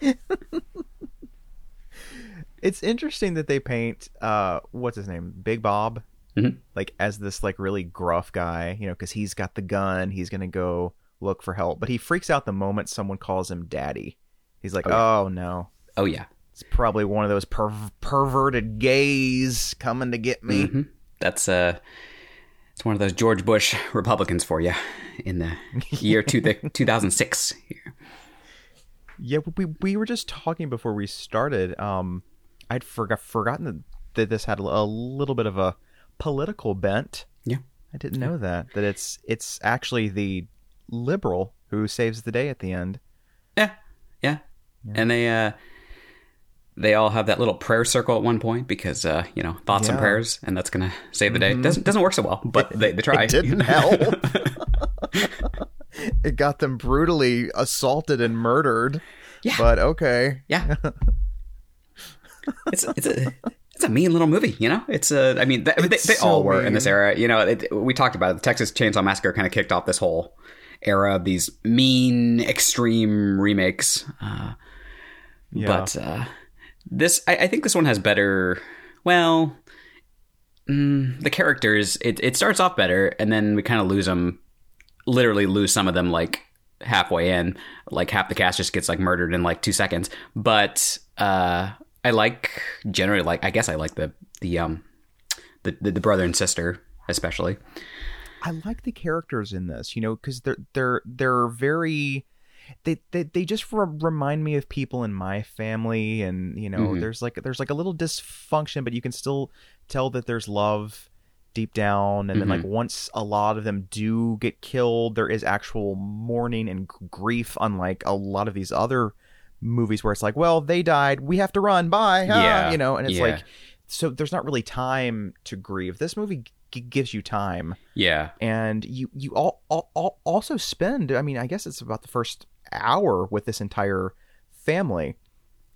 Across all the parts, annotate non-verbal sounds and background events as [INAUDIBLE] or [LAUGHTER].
Yes. [LAUGHS] it's interesting that they paint uh what's his name big bob Mhm. like as this like really gruff guy you know because he's got the gun he's gonna go look for help but he freaks out the moment someone calls him daddy he's like Oh, yeah. oh no Oh yeah. it's probably one of those per- perverted gays coming to get me Mhm. That's uh, it's one of those George Bush Republicans for you in the [LAUGHS] year two 2006. Yeah we, we were just talking before we started um i'd forgot forgotten that, that this had a, a little bit of a political bent Yeah. i didn't know that that it's it's actually the liberal who saves the day at the end Yeah, yeah, and they uh, they all have that little prayer circle at one point because uh, you know thoughts and prayers, and that's gonna save the day. Doesn't doesn't work so well, but they, they try. It didn't help. [LAUGHS] [LAUGHS] [LAUGHS] it got them brutally assaulted and murdered. Yeah. But okay. Yeah. [LAUGHS] it's it's a it's a mean little movie, you know. It's a I mean they, they, they all so were in this era. You know, it, we talked about it. The Texas Chainsaw Massacre kind of kicked off this whole era of these mean, extreme remakes. Uh, Yeah. But uh, this, I, I think this one has better. Well, mm, the characters. It it starts off better, and then we kind of lose them. Literally lose some of them like halfway in. Like half the cast just gets like murdered in like two seconds. But uh, I like generally like I guess I like the the um the the, the brother and sister especially. I like the characters in this, you know, because they're they're they're very they they, they just re- remind me of people in my family, and you know, Mhm. there's like there's like a little dysfunction, but you can still tell that there's love deep down, and then like once a lot of them do get killed, there is actual mourning and grief, unlike a lot of these other movies where it's like, well, they died, we have to run, bye, ah," Yeah, you know, and it's yeah. like, so there's not really time to grieve. This movie g- gives you time Yeah. and you you all, all, all also spend i mean i guess it's about the first hour with this entire family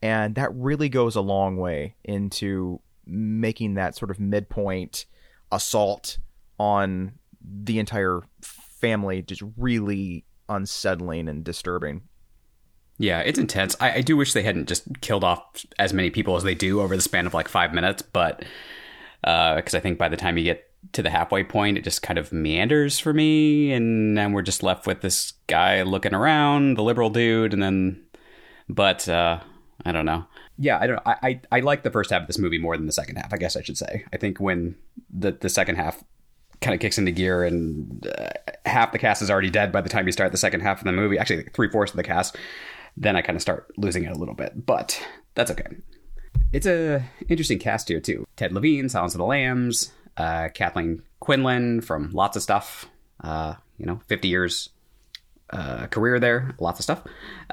and that really goes a long way into making that sort of midpoint assault on the entire family just really unsettling and disturbing Yeah, it's intense. I, I do wish they hadn't just killed off as many people as they do over the span of like five minutes, but because I think by the time you get to the halfway point, it just kind of meanders for me, and then we're just left with this guy looking around, the liberal dude, and then, but uh, I don't know. Yeah, I don't. I, I I like the first half of this movie more than the second half. I guess I should say. I think when the the second half kind of kicks into gear and uh, half the cast is already dead by the time you start the second half of the movie. Actually, three fourths of the cast. Then I kind of start losing it a little bit, but that's okay. It's a interesting cast here too. Ted Levine, Silence of the Lambs, uh, Kathleen Quinlan from lots of stuff. Uh, you know, fifty years uh, career there, lots of stuff.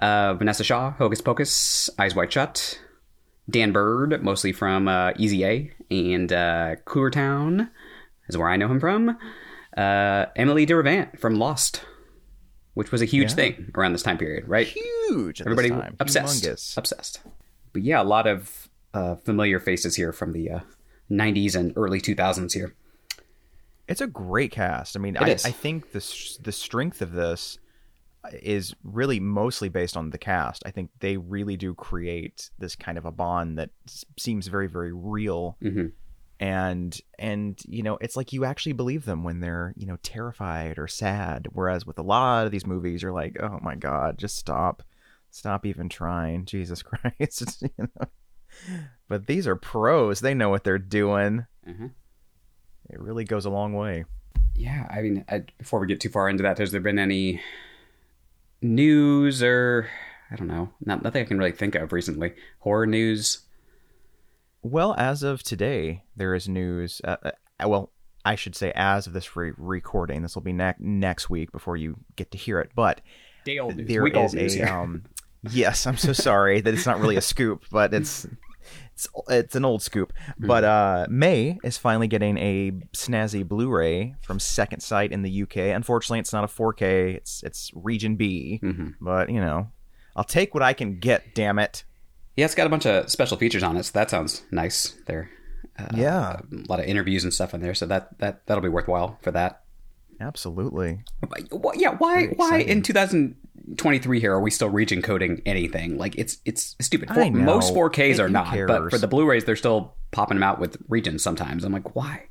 Uh, Vinessa Shaw, Hocus Pocus, Eyes Wide Shut. Dan Byrd, mostly from uh, Easy A and uh, Cougar Town, is where I know him from. Uh, Emily Durant from Lost, which was a huge Yeah. thing around this time period, right? huge at Everybody obsessed, Humongous. obsessed. But yeah, a lot of uh, familiar faces here from the uh, '90s and early 2000s here. It's a great cast. I mean, I. I think the the strength of this is really mostly based on the cast. I think they really do create this kind of a bond that seems very very real. Mhm. And and you know, it's like you actually believe them when they're, you know, terrified or sad, whereas with a lot of these movies you're like, "Oh my god, just stop. Stop even trying. [LAUGHS] Jesus Christ." [LAUGHS] you know? But these are pros. They know what they're doing. Mhm. It really goes a long way. Yeah, I mean, I, before we get too far into that, has there been any news or I don't know, not, nothing I can really think of recently. Horror news. Well, as of today, there is news. Uh, uh, well, I should say, as of this re- recording, this will be ne- next week before you get to hear it. But Day old news. there Week old news a here. um, [LAUGHS] yes. I'm so sorry that it's not really a scoop, but it's it's, it's an old scoop, mm-hmm. but uh, May is finally getting a snazzy Blu-ray from Second Sight in the UK. Unfortunately, it's not a 4K; it's it's Region B. Mm-hmm. But you know, I'll take what I can get. Damn it! Yeah, it's got a bunch of special features on it, so that sounds nice. There, uh, yeah, a lot of interviews and stuff in there, so that that that'll be worthwhile for that. Absolutely. Yeah. Why? Why in 2000 23 here are we still region coding anything like it's it's stupid most 4ks it are not cares. but for the blu-rays they're still popping them out with regions sometimes i'm like why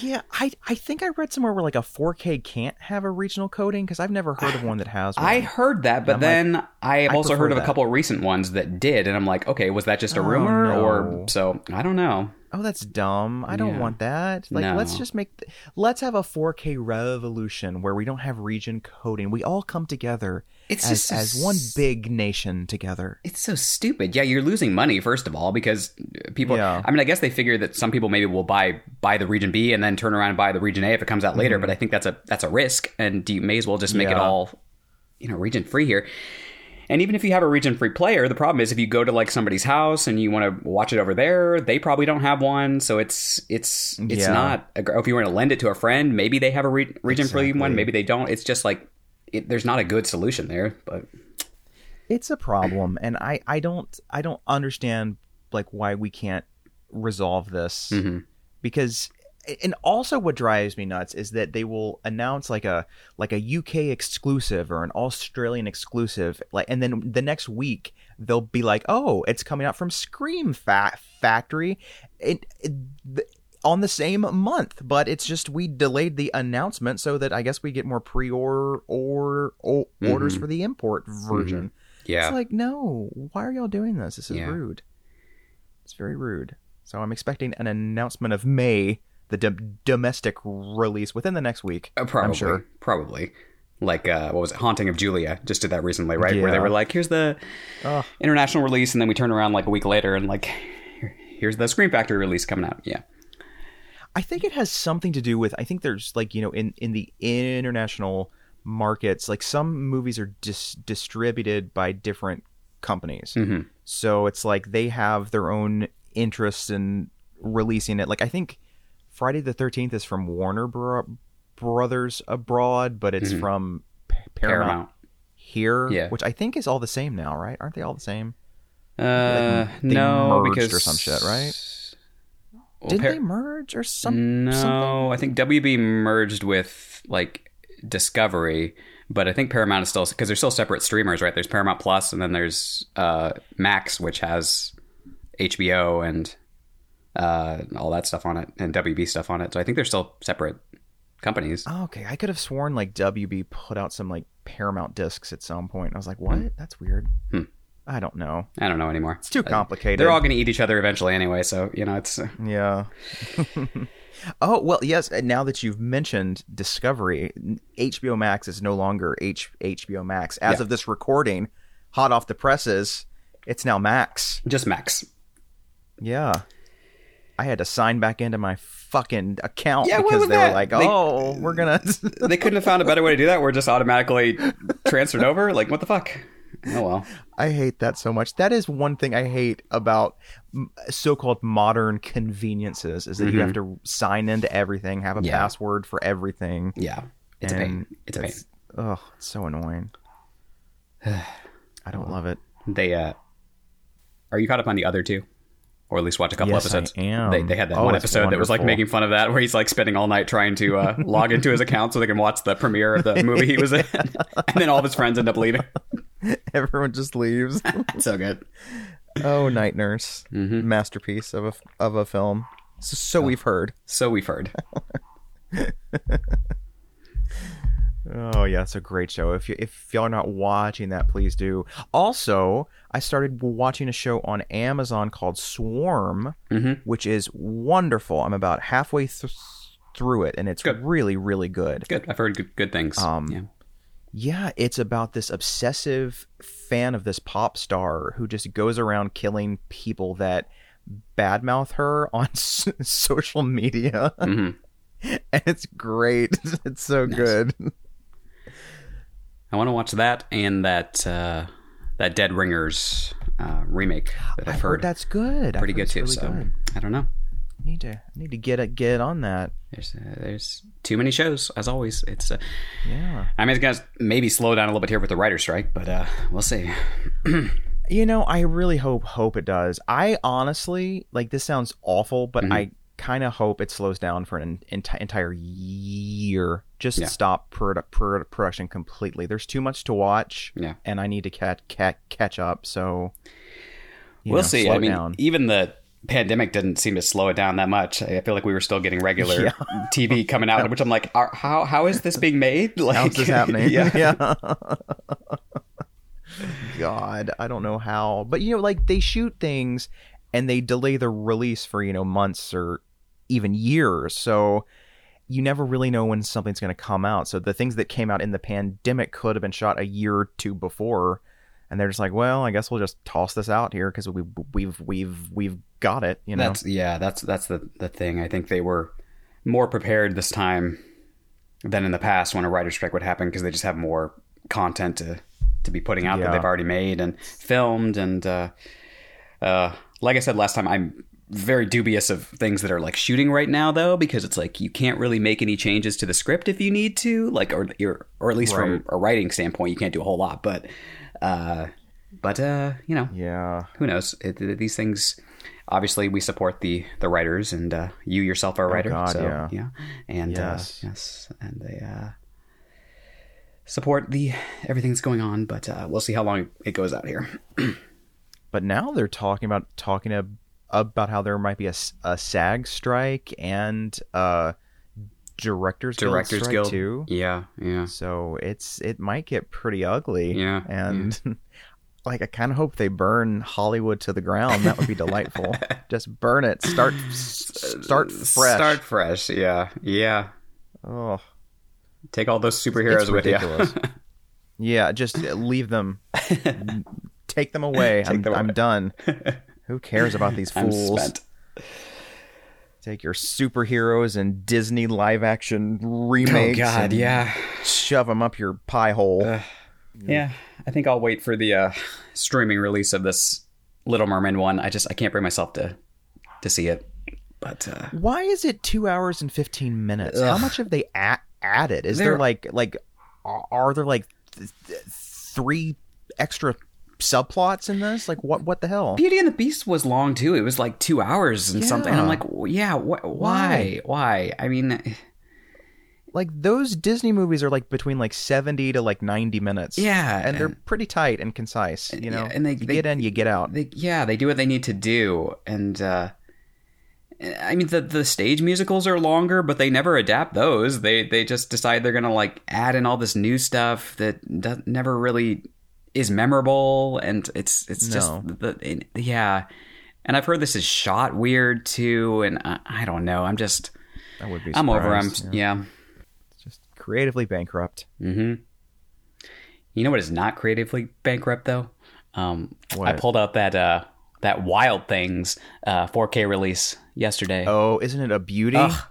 yeah i i think i read somewhere where like a 4k can't have a regional coding because i've never heard of one that has one. i heard that but then like, i have also heard of that. a couple of recent ones that did and i'm like okay was that just a oh, rumor no. or so i don't know Oh, that's dumb. I don't Yeah. want that. Like, let's just make, th- let's have a 4K revolution where we don't have region coding. We all come together It's as, just as one big nation together. It's so stupid. Yeah, you're losing money first of all because people. Yeah. I mean, I guess they figure that some people maybe will buy buy the region B and then turn around and buy the region A if it comes out later. But I think that's a that's a risk, and you may as well just make it Mm-hmm. All, you know, region free here. And even if you have a region free player, the problem is if you go to like somebody's house and you want to watch it over there, they probably don't have one. So it's it's it's Yeah. not. If you were to lend it to a friend, maybe they have a re- region free one, maybe they don't. It's just like it, there's not a good solution there. But It's a problem, and I, I don't, I don't understand like why we can't resolve this Mm-hmm. because and also what drives me nuts is that they will announce like a like a UK exclusive or an Australian exclusive like and then the next week they'll be like oh it's coming out from Scream Fa- Factory. It, it, th- on the same month but it's just we delayed the announcement so that I guess we get more pre-order or, or orders mm-hmm. for the import version. Mm-hmm. Yeah, it's like no why are y'all doing this? This is Yeah. rude. It's very rude. So I'm expecting an announcement of May the dom- domestic release within the next week. Uh, probably, I'm sure. probably. Like uh, what was it? Haunting of Julia just did that recently, right? Where they were like, "Here's the international release," and then we turn around like a week later and like, "Here's the Scream Factory release coming out." Yeah, I think it has something to do with. I think there's like you know in in the international markets, like some movies are dis- distributed by different companies. Mhm. So it's like they have their own interests in releasing it. Like I think Friday the Thirteenth is from Warner Bro- Brothers abroad, but it's from P- Paramount, Paramount. here, Yeah. which I think is all the same now, right? Aren't they all the same? Uh, they no, because or some shit, right? Well, Did Par- they merge or some? No, something? I think WB merged with like Discovery, but I think Paramount is still because they're still separate streamers, right? There's Paramount Plus, and then there's uh, Max, which has HBO and uh, all that stuff on it, and WB stuff on it. So I think they're still separate companies. Oh, okay, I could have sworn like WB put out some like Paramount discs at some point. I was like, what? That's weird. Hmm. I don't know. I don't know anymore. It's too complicated. They're all going to eat each other eventually anyway, so you know it's. Yeah. [LAUGHS] oh well, yes. Now that you've mentioned Discovery, HBO Max is no longer H- HBO Max. As Yeah. of this recording, hot off the presses, it's now Max. Just Max. Yeah. I had to sign back into my fucking account Yeah, because they that? were like, They- "Oh, we're gonna." [LAUGHS] they couldn't have found a better way to do that. We're just automatically transferred over. Like what the fuck? Oh well. I hate that so much. That is one thing I hate about so-called modern conveniences is that you have to sign into everything, have a Mm-hmm. Yeah. password for everything. Yeah, it's a pain. It's a pain. Oh, it's so annoying. [SIGHS] I don't love it. They uh are you caught up on the other two? Or at least watch a couple Yes, I episodes. am. They they had that Oh, one episode that was like making fun of that where he's like spending all night trying to uh, log into his account so they can watch the premiere of the movie he was in. [LAUGHS] and then all of his friends end up leaving. [LAUGHS] Everyone just leaves. [LAUGHS] so good. oh, Night Nurse, Mm-hmm. masterpiece of a of a film. So, so Oh. we've heard. So we've heard. Oh yeah, it's a great show. If you, if y'all are not watching that, please do. Also, I started watching a show on Amazon called Swarm, Mhm. which is wonderful. I'm about halfway th- through it, and it's Good. really really good. Good. I've heard good, good things. Um, yeah. Yeah, it's about this obsessive fan of this pop star who just goes around killing people that badmouth her on [LAUGHS] s- social media. Mhm. [LAUGHS] and it's great. [LAUGHS] It's so good. I want to watch that and that uh, that Dead Ringers uh, remake that I've, I've heard that's good. Pretty good too. really so good. I don't know. I need to I need to get it get on that. There's uh, there's too many shows as always. It's uh, Yeah. I mean it's gonna maybe slow down a little bit here with the writer strike, but uh, we'll see. You know, I really hope hope it does. I honestly like this sounds awful, but Mm-hmm. I kind of hope it slows down for an enti- entire year. Just Yeah. stop produ- produ- production completely. There's too much to watch, Yeah. and I need to catch catch catch up. So we'll know, see. I mean, down. even the pandemic didn't seem to slow it down that much. I feel like we were still getting regular [LAUGHS] TV coming out, [LAUGHS] which I'm like, are, how how is this being made? [LAUGHS] Like, How's this happening? yeah. yeah. God, I don't know how. But you know, like they shoot things and they delay the release for, you know, months or even years. So you never really know when something's going to come out. So the things that came out in the pandemic could have been shot a year or two before. And they're just like, well, I guess we'll just toss this out here because we we've we've we've got it, you know. That's yeah, that's that's the the thing. I think they were more prepared this time than in the past when a writer's strike would happen because they just have more content to to be putting out that they've already made and filmed and uh, uh, like I said last time, I'm very dubious of things that are like shooting right now though because it's like you can't really make any changes to the script if you need to like or or, or at least Right. from a writing standpoint you can't do a whole lot but uh but uh you know yeah. who knows? It, it- these things, obviously, we support the the writers, and uh, you yourself are a writer. Oh, God, so, yeah. and Yes. uh, yes, and they uh, support the everything that's going on. But uh, we'll see how long it goes out here. [CLEARS THROAT] But now they're talking about talking ab- about how there might be a, a SAG strike and uh directors Guild Directors strike Guild, too. yeah, yeah. So it's it might get pretty ugly. Yeah, and [LAUGHS] like I kind of hope they burn Hollywood to the ground. That would be delightful. [LAUGHS] Just burn it. Start start fresh. Start fresh. Yeah, yeah. Oh, Take all those superheroes with you. [LAUGHS] yeah, just leave them. Take them away. I'm, them I'm done. Who cares about these [LAUGHS] I'm fools? spent. Take your superheroes and Disney live action remakes. Oh God, and yeah. Shove them up your pie hole. Yeah, I think I'll wait for the uh, streaming release of this Little Mermaid one. I just I can't bring myself to to see it. But uh, Why is it two hours and fifteen minutes? How much have they a- added? Is there There- like like are are there like th- th- three extra subplots in this? Like what what the hell? Beauty and the Beast was long too. It was like two hours and something. And I'm like, yeah, wh- why? Why? I mean, Like those Disney movies are like between like seventy to like ninety minutes. Yeah, and they're pretty tight and concise. You know, Yeah, and they- you they- get in, you get out. they, yeah, they do what they need to do. And uh, I mean, the the stage musicals are longer, but they never adapt those. They they just decide they're gonna like add in all this new stuff that does, never really is memorable, and it's it's No. just the it- yeah. And I've heard this is shot weird too, and I, I don't know. I'm just I would be. I'm over. I'm surprised, yeah. just creatively bankrupt. Mm-hmm. You know what is not creatively bankrupt though? Um, I pulled out that uh, that Wild Things uh, 4K release yesterday. Oh, isn't it a beauty? Ugh.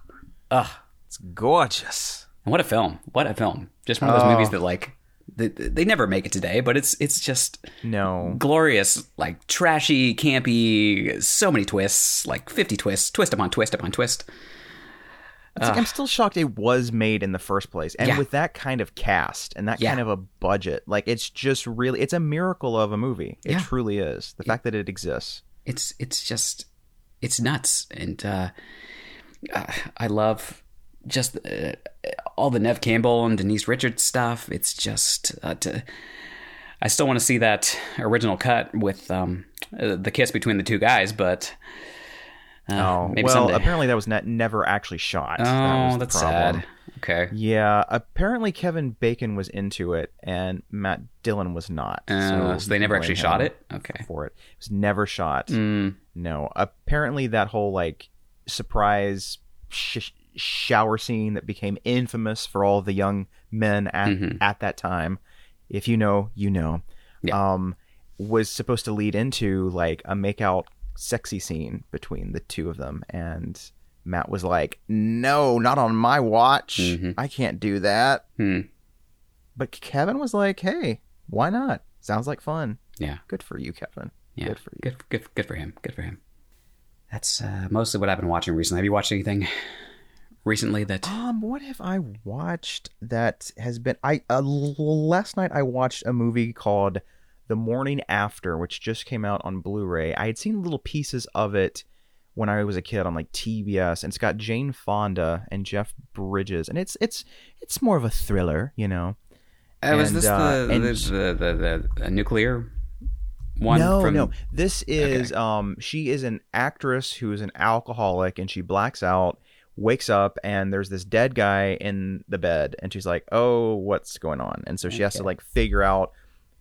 Ugh. It's gorgeous. And what a film! What a film! Just one of those Oh. movies that like they, they never make it today, but it's it's just No, glorious, like trashy, campy, so many twists, like 50 twists, twist upon twist upon twist. It's like, I'm still shocked it was made in the first place, and Yeah. with that kind of cast and that Yeah. kind of a budget, like it's just really it's a miracle of a movie. It Yeah. truly is. The fact that it exists. it's it's just it's nuts and uh, uh, I love just uh, all the Neve Campbell and Denise Richards stuff. It's just uh, to, I still want to see that original cut with um, uh, the kiss between the two guys, but uh, Oh, maybe well, someday. apparently that was ne- never actually shot. oh, that was that's sad. Okay. Yeah, apparently Kevin Bacon was into it, and Matt Dillon was not. Uh, so they never actually shot it. Okay. for it. It was never shot. Mm, No, apparently that whole like surprise sh- shower scene that became infamous for all the young men at Mhm. at that time. If you know, you know. Yeah. Um, was supposed to lead into like a makeout sexy scene between the two of them, and Matt was like, "No, not on my watch. Mhm. I can't do that." Hmm. But Kevin was like, "Hey, why not? Sounds like fun. Yeah. Good for you, Kevin. Yeah. Good for you." Good, good, good for him. Good for him. That's uh, mostly what I've been watching recently. Have you watched anything recently that? Um, what have I watched that has been? I uh, last night I watched a movie called The Morning After, which just came out on Blu-ray. I had seen little pieces of it when I was a kid on like TBS, and it's got Jane Fonda and Jeff Bridges, and it's it's it's more of a thriller, you know. Uh, was this uh, the, and- the, the, the, the, nuclear one? no, from, no. This is um she is an actress who is an alcoholic and she blacks out, wakes up and there's this dead guy in the bed and she's like, "Oh, what's going on?" And so she has to like figure out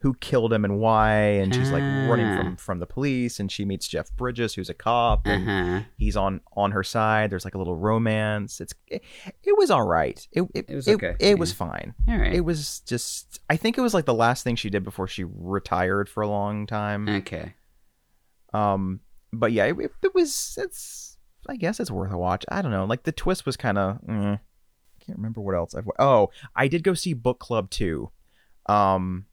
who killed him and why and she's like running Ah. from from the police and she meets Jeff Bridges who's a cop and Uh-huh. he's on on her side. There's like a little romance. It's it, it was all right. It it, It was okay, it was yeah. fine. All right. It was just I think it was like the last thing she did before she retired for a long time. okay. Um, but yeah, it, it, it was. It's. I guess it's worth a watch. I don't know. Like the twist was kind of. Mm, I can't remember what else I've. Oh, I did go see Book Club two. Um,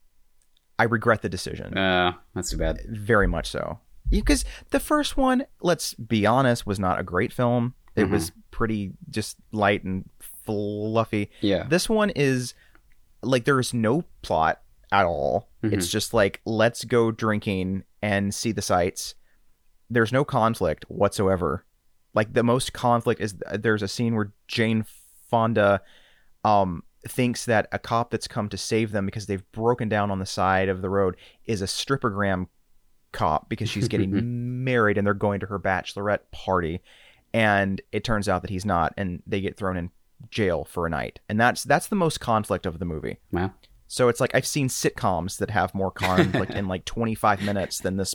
I regret the decision Uh, that's too bad. very much so because the first one, let's be honest, was not a great film. It Mhm. was pretty just light and fluffy. Yeah. This one is like there is no plot at all. Mhm. It's just like let's go drinking and see the sights. There's no conflict whatsoever. Like the most conflict is there's a scene where Jane Fonda um thinks that a cop that's come to save them because they've broken down on the side of the road is a strippergram cop because she's getting [LAUGHS] married and they're going to her bachelorette party. And it turns out that he's not and they get thrown in jail for a night. And that's that's the most conflict of the movie. Wow. So it's like i've seen sitcoms that have more conflict [LAUGHS] in like 25 minutes than this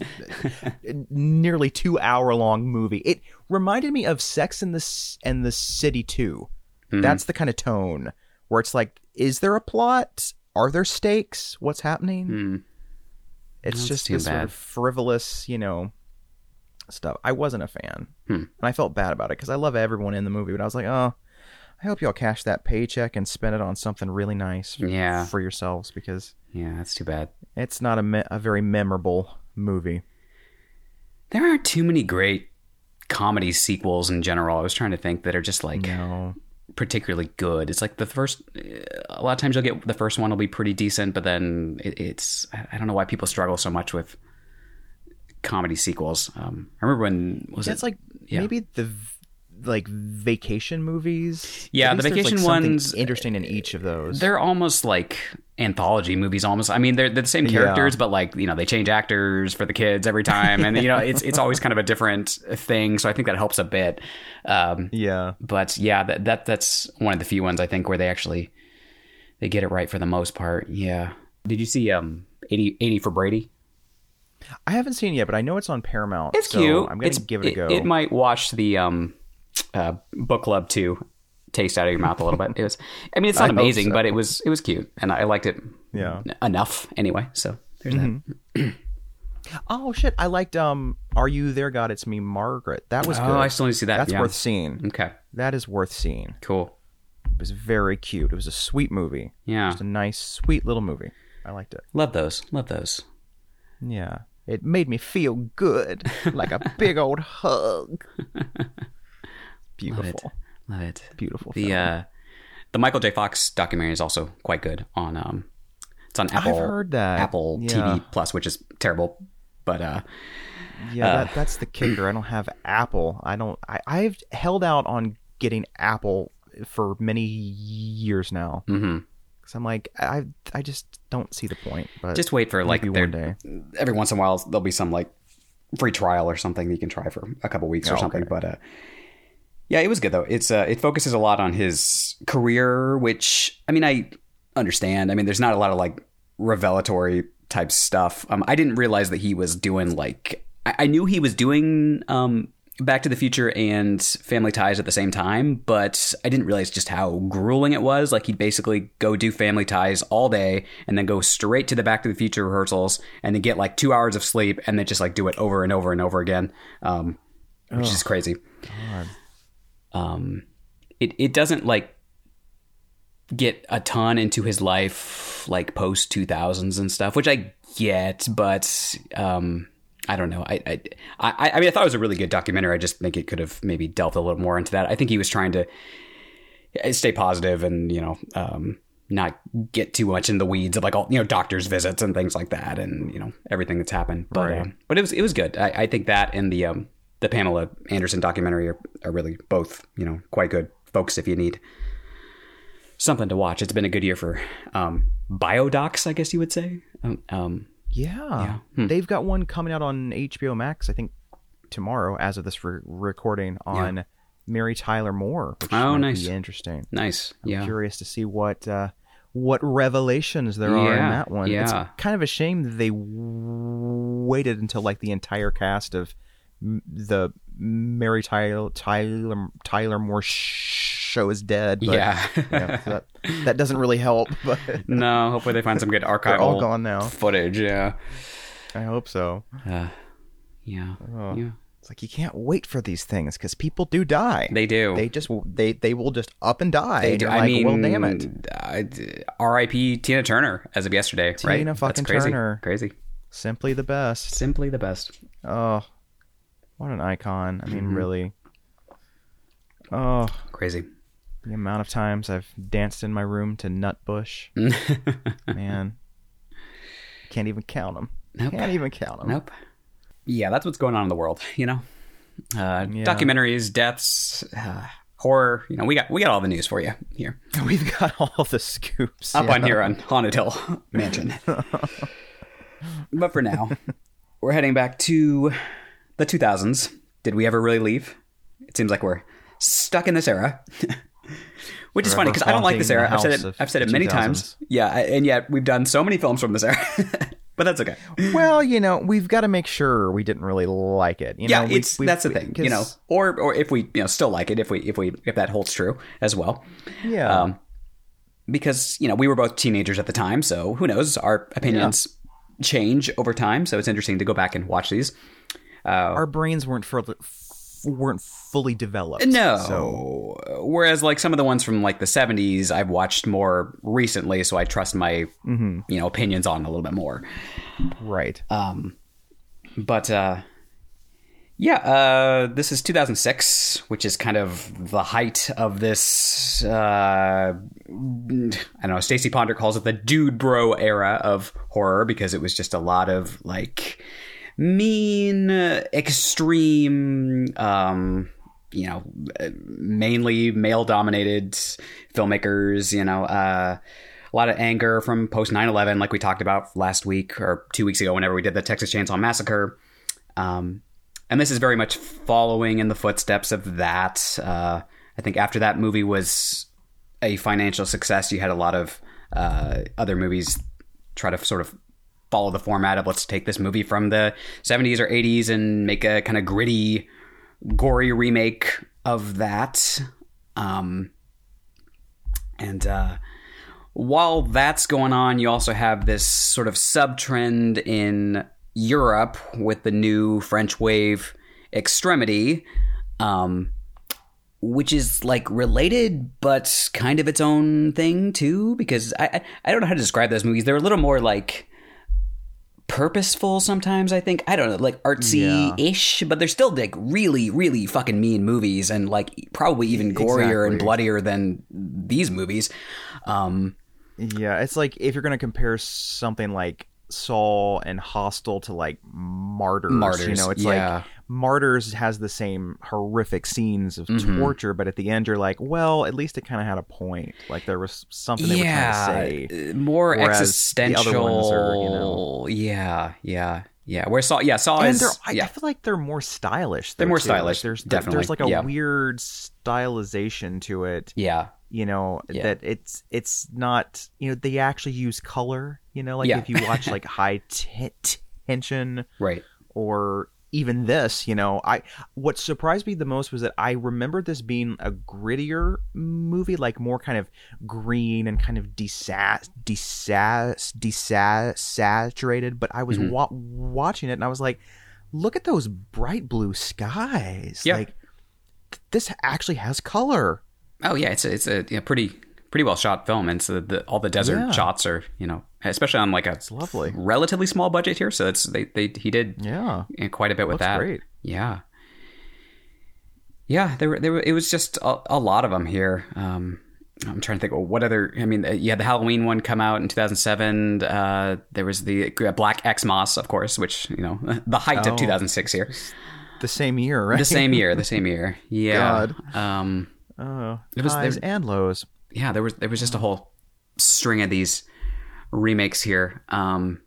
nearly two hour long movie it reminded me of sex in the and the city 2 Mhm. that's the kind of tone where it's like is there a plot are there stakes what's happening Hmm. it's That's just this sort of frivolous, you know, stuff. I wasn't a fan, Hmm. and I felt bad about it because I love everyone in the movie. But I was like, oh, I hope y'all cash that paycheck and spend it on something really nice Yeah. for yourselves because Yeah, that's too bad. it's not a me- a very memorable movie. There aren't too many great comedy sequels in general. I was trying to think that are just like No, particularly good. It's like the first. A lot of times you'll get the first one will be pretty decent, but then it, it's. I don't know why people struggle so much with comedy sequels. Um, I remember when was it's it like yeah. maybe the like vacation movies. Yeah, the vacation like, ones- interesting in each of those. They're almost like anthology movies. Almost, I mean, they're, they're the same Yeah. characters, but like you know, they change actors for the kids every time, and you know, it's it's always kind of a different thing. So I think that helps a bit. Um, yeah, but yeah, that that that's one of the few ones I think where they actually they get it right for the most part. Yeah. Did you see um 80, 80 for Brady? I haven't seen it yet, but I know it's on Paramount. It's so cute. I'm gonna it's, give it a go. It, might wash the um uh, book club too taste out of your mouth a little bit. It was. I mean, it's not I amazing, so. but it was it was cute, and I liked it. Yeah. Enough anyway. So there's that. [CLEARS THROAT] Oh shit! I liked um. Are you there, God? It's me, Margaret. That was Oh, good. I still need to see that. That's yeah. worth seeing. Okay. That is worth seeing. Cool. It was very cute. It was a sweet movie. Yeah. Just a nice, sweet little movie. I liked it. Love those. Love those. Yeah. It made me feel good, like a [LAUGHS] big old hug. [LAUGHS] Beautiful, Love it. beautiful. The uh, the Michael J. Fox documentary is also quite good on um, it's on Apple. I've heard that. Apple Yeah. TV Plus, which is terrible, but uh, yeah, uh, that, that's the kicker. I don't have Apple. I don't. I, I've held out on getting Apple for many years now. mhm. Cause I'm like, I, I just don't see the point. But just wait for like their, one day. every once in a while there'll be some like free trial or something that you can try for a couple weeks or Oh, something. okay. But uh, yeah, it was good though. It's uh, it focuses a lot on his career, which I mean I understand. I mean, there's not a lot of like revelatory type stuff. Um, I didn't realize that he was doing like I, I knew he was doing um Back to the Future and Family Ties at the same time, but I didn't realize just how grueling it was. Like he'd basically go do Family Ties all day and then go straight to the Back to the Future rehearsals and then get like two hours of sleep and then just like do it over and over and over again, um, which is crazy. Um, it it doesn't like get a ton into his life like post two thousands and stuff, which I get, but um, I don't know. I, I I I mean, I thought it was a really good documentary. I just think it could have maybe delved a little more into that. I think he was trying to stay positive and you know um, not get too much in the weeds of like all you know doctors visits and things like that and you know everything that's happened but Right. um, but it was it was good I, I think that and the um the Pamela Anderson documentary are, are really both you know quite good folks if you need something to watch it's been a good year for um biodocs I guess you would say um, um Yeah. Hmm. They've got one coming out on HBO Max, I think tomorrow, as of this re- recording, on Mary Tyler Moore. Which Oh, nice. Be interesting. nice I'm yeah curious to see what uh, what revelations there are in that one. Yeah. It's kind of a shame that they w- waited until like the entire cast of the Mary Tyler Tyler, Tyler Moore show is dead. But, yeah yeah, so that, that doesn't really help. [LAUGHS] But no hopefully they find some good [LAUGHS] archival all gone now. footage yeah I hope so. uh, yeah Oh. yeah It's like you can't wait for these things because people do die. they do They just they they will just up and die. They do. I like, mean, well, damn it. uh, R.I.P. Tina Turner as of yesterday. right? Tina fucking That's crazy. Turner. Crazy. Simply the best. Simply the best. Oh, what an icon. I Mm-hmm. mean, really. Oh, Crazy. the amount of times I've danced in my room to Nutbush. [LAUGHS] Man. Can't even count them. Nope. Can't even count them. Nope. Yeah, that's what's going on in the world. You know, uh, Yeah. documentaries, deaths, uh, horror. You know, we got we got all the news for you here [LAUGHS] We've got all the scoops. up yeah. on here on Haunted Hill Mansion. [LAUGHS] but for now, we're heading back to the 2000s. Did we ever really leave? It seems like we're stuck in this era. [LAUGHS] Which is funny because I don't like this era. I've said it. I've said it many 2000s. times. Yeah, and yet we've done so many films from this era. [LAUGHS] but that's okay. Well, you know, we've got to make sure we didn't really like it. You yeah, know, we- it's we- that's the thing. You know, or or if we you know still like it, if we if we if that holds true as well. Yeah. Um, because you know we were both teenagers at the time, so who knows? Our opinions change over time, so it's interesting to go back and watch these. Our brains weren't for, weren't fully developed. No. So Whereas like some of the ones from like the 70s I've watched more recently so I trust my Mm-hmm. you know opinions on a little bit more. right. Um but uh yeah, uh this is 2006, which is kind of the height of this uh I don't know, Stacie Ponder calls it the dude bro era of horror because it was just a lot of like mean uh, extreme um you know uh, mainly male dominated filmmakers you know uh a lot of anger from post 9-11 like we talked about last week or two weeks ago whenever we did the texas chainsaw massacre. Um and this is very much following in the footsteps of that. Uh i think after that movie was a financial success you had a lot of uh other movies try to sort of follow the format of let's take this movie from the 70s or 80s and make a kind of gritty, gory remake of that. Um, and uh, while that's going on, you also have this sort of sub trend in Europe with the new French wave extremity. Um, which is like related, but kind of its own thing too. Because I, I I don't know how to describe those movies. They're a little more like purposeful sometimes. I think I don't know, like artsy ish, but they're still like really, really fucking mean movies, and like probably even gorier and bloodier than these movies. Um, Yeah, it's like if you're going to compare something like Saw and Hostel to like Martyrs, you Martyrs, know, it's yeah. like Martyrs has the same horrific scenes of Mm-hmm. torture, but at the end you're like, well, at least it kind of had a point. Like there was something they were yeah, trying to say. more Whereas existential. are, you know- Yeah, yeah, yeah. Where Saw, yeah, Saw And is I, yeah. I feel like they're more stylish. They're more too. Like, stylish, there's definitely, there's like a yeah. weird stylization to it. yeah, you know Yeah. that it's it's not you know they actually use color you know like if you watch [LAUGHS] like high t- tension right. or even this you know i what surprised me the most was that i remembered this being a grittier movie like more kind of green and kind of desat desat desaturated but i was Mm-hmm. wa- watching it and i was like look at those bright blue skies Yeah. like this actually has color. Oh yeah, it's a, it's a you know, pretty pretty well shot film, and so the, all the desert Yeah. shots are you know especially on like a lovely. relatively small budget here. So it's they they he did Yeah. yeah, quite a bit with Looks that. great. Yeah, yeah. There were there were it was just a, a lot of them here. Um, I'm trying to think. Well, what other? I mean, uh, you had the Halloween one come out in 2007. Uh, there was the uh, Black Xmas, of course, which you know [LAUGHS] the height Oh. of 2006 here. The same year, right? The same year, the [LAUGHS] same year. Yeah. God. Um, Oh, It was- highs there- and lows. Yeah, there was there was just a whole string of these remakes here. Um,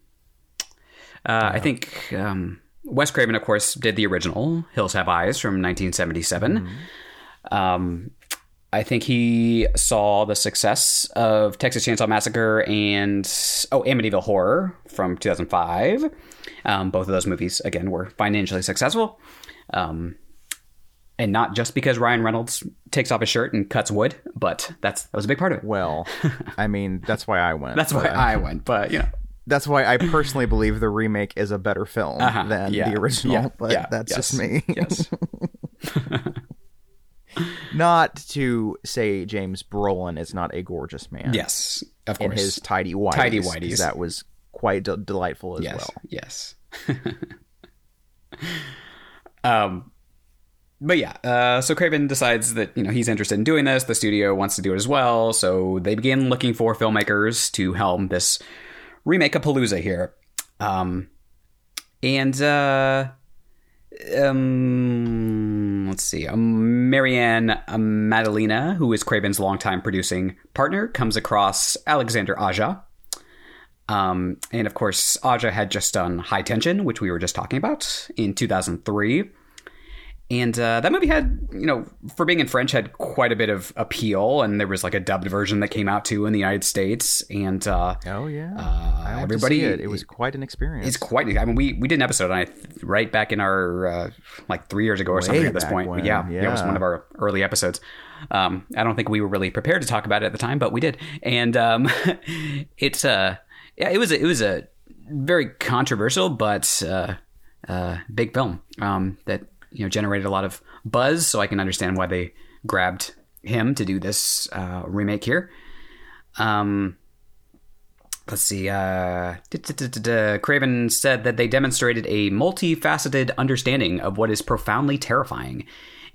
uh, I think um, Wes Craven, of course, did the original Hills Have Eyes from 1977. Um, I think he saw the success of Texas Chainsaw Massacre and oh, Amityville Horror from 2005. Um, both of those movies, again, were financially successful. Um, and not just because Ryan Reynolds takes off his shirt and cuts wood, but that's that was a big part of it. Well, [LAUGHS] I mean, that's why I went. That's why I went, but you know, That's why I personally believe the remake is a better film Uh-huh, than yeah, the original. yeah, but yeah, that's yes, just me. yes. [LAUGHS] [LAUGHS] not to say James Brolin is not a gorgeous man. yes, of course. in his tidy whities. Tidy whities. That was quite de- delightful as yes, well. yes. um, but yeah, uh, so Craven decides that you know he's interested in doing this. The studio wants to do it as well, so they begin looking for filmmakers to helm this remake of Palooza here. Um, and uh, um, let's see, um, Marianne Maddalena, who is Craven's longtime producing partner, comes across Alexander Aja. Um, and of course, Aja had just done High Tension, which we were just talking about in 2003. And uh, that movie had, you know, for being in French, had quite a bit of appeal. And there was like a dubbed version that came out too in the United States. And uh, Oh yeah, Uh, everybody- it. It was quite an experience. it's quite. I mean, we we did an episode on it right back in our uh, like three years ago or Way something. At this point, when, yeah, yeah, it was one of our early episodes. Um, I don't think we were really prepared to talk about it at the time, but we did, and um, [LAUGHS] it's uh, yeah, it was a, it was a very controversial but uh, uh, big film um, that you know generated a lot of buzz. So I can understand why they grabbed him to do this uh, remake here. Um, let's see. Uh. Craven said that they demonstrated a multifaceted understanding of what is profoundly terrifying.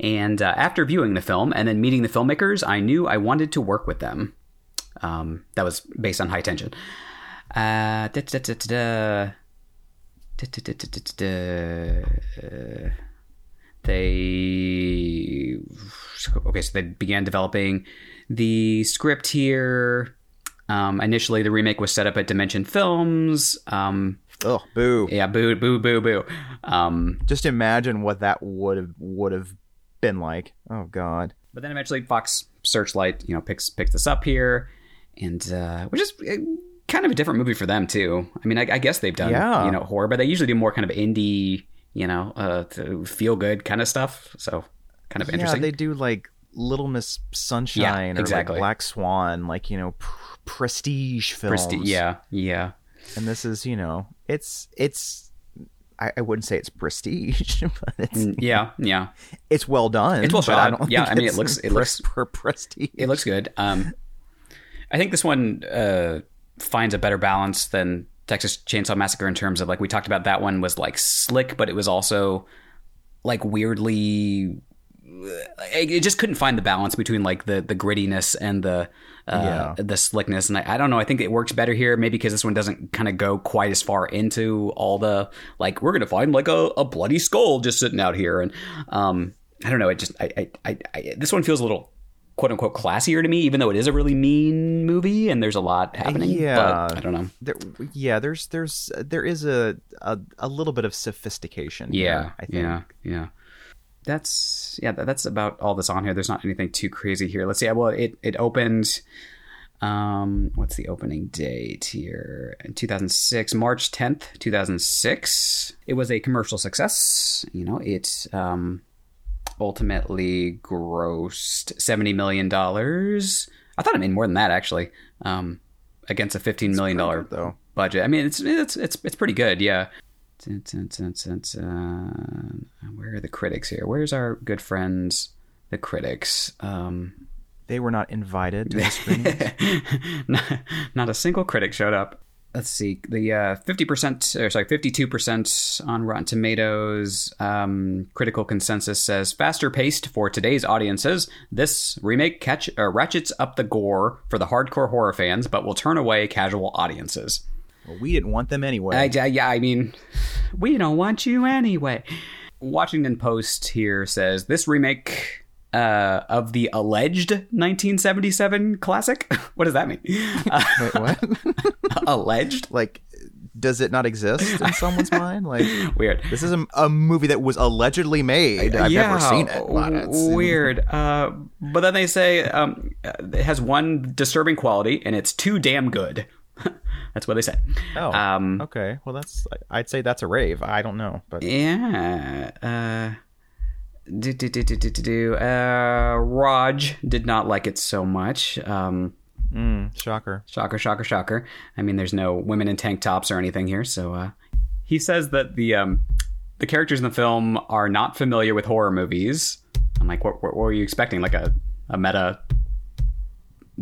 And uh, after viewing the film and then meeting the filmmakers, I knew I wanted to work with them. Um, that was based on High Tension. Uh. Uh, they okay so they began developing the script here um, initially the remake was set up at dimension films um, oh boo. yeah boo boo boo boo um, Just imagine what that would have would have been like. Oh god. but then eventually fox searchlight you know picks picks this up here and uh, which is uh, kind of a different movie for them too i mean i, I guess they've done Yeah. you know horror but they usually do more kind of indie you know uh, to feel good kind of stuff so kind of Yeah, interesting they do like Little Miss Sunshine or exactly. like Black Swan, like you know, pr- prestige films. Presti- yeah yeah and this is you know, it's it's. I, I wouldn't say it's prestige, [LAUGHS] but it's Mm, yeah yeah it's well done. It's well shot. Yeah, I mean, it looks- it looks- pre- prestige. it looks good. Um, I think this one uh, finds a better balance than Texas Chainsaw Massacre in terms of like we talked about. That one was like slick, but it was also like weirdly. It it just couldn't find the balance between like the the grittiness and the uh, the slickness, and I, I don't know. I think it works better here, maybe because this one doesn't kind of go quite as far into all the like we're gonna find like a, a bloody skull just sitting out here, and um, I don't know. It just I, I, I, I this one feels a little quote unquote classier to me, even though it is a really mean movie and there's a lot happening. Yeah. but I don't know. there, yeah, there's there's there is a a, a little bit of sophistication. here, Yeah, I think. yeah, yeah. That's yeah. that- That's about all that's on here. There's not anything too crazy here. Let's see. Well, it it opened. Um, what's the opening date here? In 2006, March 10th, 2006. It was a commercial success. You know, it um ultimately grossed 70 million dollars. I thought it made more than that actually. Um, against a 15 million dollar though. budget. I mean, it's it's it's it's pretty good. Yeah. Dun. Where are the critics here? Where's our good friends the critics. Um, They were not invited to the [LAUGHS] screening. [LAUGHS] not, not a single critic showed up. Let's see the uh, fifty percent, or sorry, fifty-two percent on Rotten Tomatoes. Um, critical consensus says faster paced for today's audiences. This remake catch uh, ratchets up the gore for the hardcore horror fans, but will turn away casual audiences. well, we didn't want them anyway. I, I- yeah, I mean, we don't want you anyway. Washington Post here says this remake uh, of the alleged 1977 classic. [LAUGHS] What does that mean? Uh, Wait, what? [LAUGHS] alleged? like, does it not exist in someone's mind? Like, [LAUGHS] Weird. this is a, a movie that was allegedly made. I've yeah, never seen it. but w- it's- weird. Uh, but then they say um, it has one disturbing quality, and it's too damn good. That's what they say. Oh, Um, okay. Well, that's. I'd say that's a rave. I don't know, but Yeah. Uh, do, do, do, do, do, do. Uh, Roger did not like it so much. Um, mm, shocker. shocker, shocker, shocker. I mean, there's no women in tank tops or anything here. So uh, he says that the um, the characters in the film are not familiar with horror movies. I'm like, what, what, what were you expecting? Like a, a meta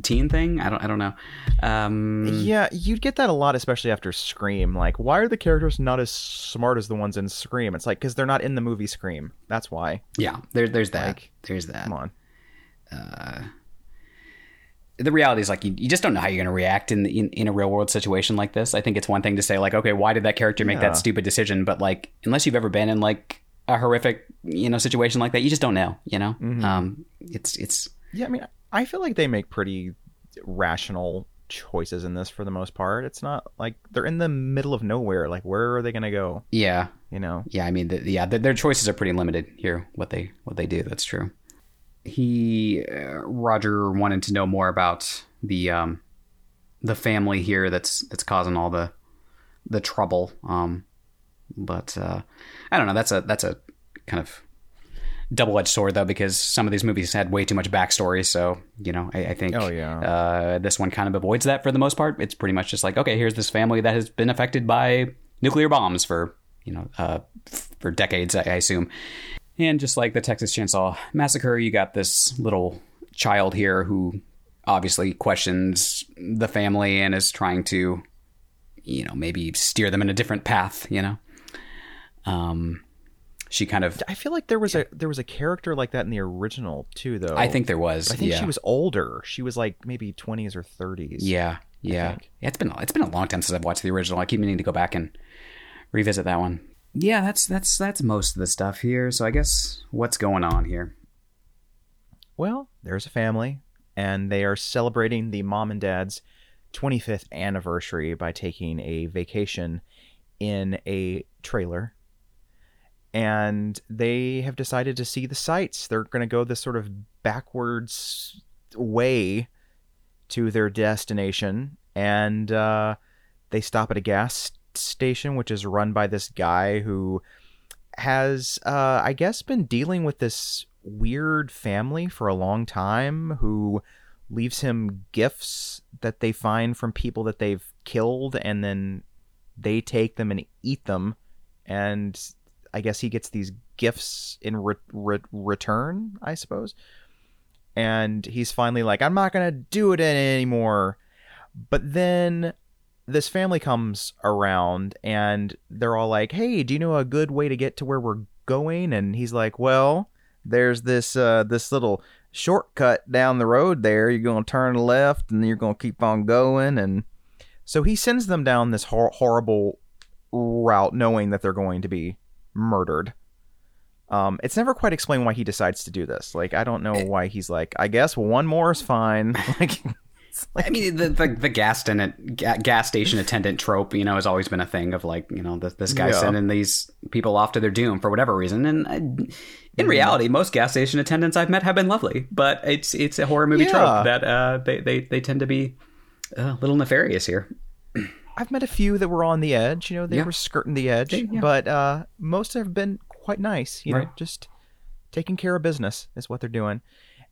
teen thing? I don't I don't know. Um, Yeah, you'd get that a lot, especially after Scream. Like, why are the characters not as smart as the ones in Scream? It's like because they're not in the movie Scream. That's why. yeah. There, there's that. Like, there's that. Come on. the reality is like you, you just don't know how you're going to react in, in in a real world situation like this. I think it's one thing to say like, okay, why did that character make Yeah. that stupid decision? But like, unless you've ever been in like a horrific you know situation like that, you just don't know. You know, Mm-hmm. um, it's it's Yeah, I mean, I feel like they make pretty rational choices in this for the most part. It's not like they're in the middle of nowhere. Like, where are they going to go? yeah You know? yeah. I mean, the, yeah, their, their choices are pretty limited here. What they what they do, that's true. He uh, Roger wanted to know more about the um the family here that's that's causing all the the trouble. Um, but uh, I don't know. That's a that's a kind of double edged sword though, because some of these movies had way too much backstory. So you know, I, I think Oh, yeah. uh, this one kind of avoids that for the most part. It's pretty much just like, okay, here's this family that has been affected by nuclear bombs for you know uh, for decades, I, I assume. And just like the Texas Chainsaw Massacre, you got this little child here who obviously questions the family and is trying to, you know, maybe steer them in a different path. You know, um, she kind of. I feel like there was a there was a character like that in the original too, though. I think there was. I think yeah. she was older. She was like maybe twenties or thirties. Yeah, yeah. Yeah, It's been it's been a long time since I've watched the original. I keep meaning to go back and revisit that one. Yeah, that's that's that's most of the stuff here. So I guess what's going on here? Well, there's a family, and they are celebrating the mom and dad's 25th anniversary by taking a vacation in a trailer. And they have decided to see the sights. They're going to go this sort of backwards way to their destination. And uh, they stop at a gas station, which is run by this guy who has, uh, I guess, been dealing with this weird family for a long time who leaves him gifts that they find from people that they've killed and then they take them and eat them and i guess he gets these gifts in re- re- return i suppose. And he's finally like i'm not gonna do it anymore. But then this family comes around and they're all like hey do you know a good way to get to where we're going? And he's like well there's this uh this little shortcut down the road there. You're to turn left and you're to keep on going. And so he sends them down this hor- horrible route knowing that they're going to be murdered um it's never quite explained why he decides to do this like i don't know why he's like i guess one more is fine [LAUGHS] like I mean, the the, the gas attendant, gas station attendant trope, you know, has always been a thing of like, you know, this, this guy Yeah. sending these people off to their doom for whatever reason. And I, in reality, most gas station attendants I've met have been lovely, but it's it's a horror movie Yeah. trope that uh, they, they they tend to be a little nefarious here. [CLEARS THROAT] I've met a few that were on the edge. You know, they Yeah. were skirting the edge, They- yeah. but uh, most have been quite nice. You know, just taking care of business is what they're doing,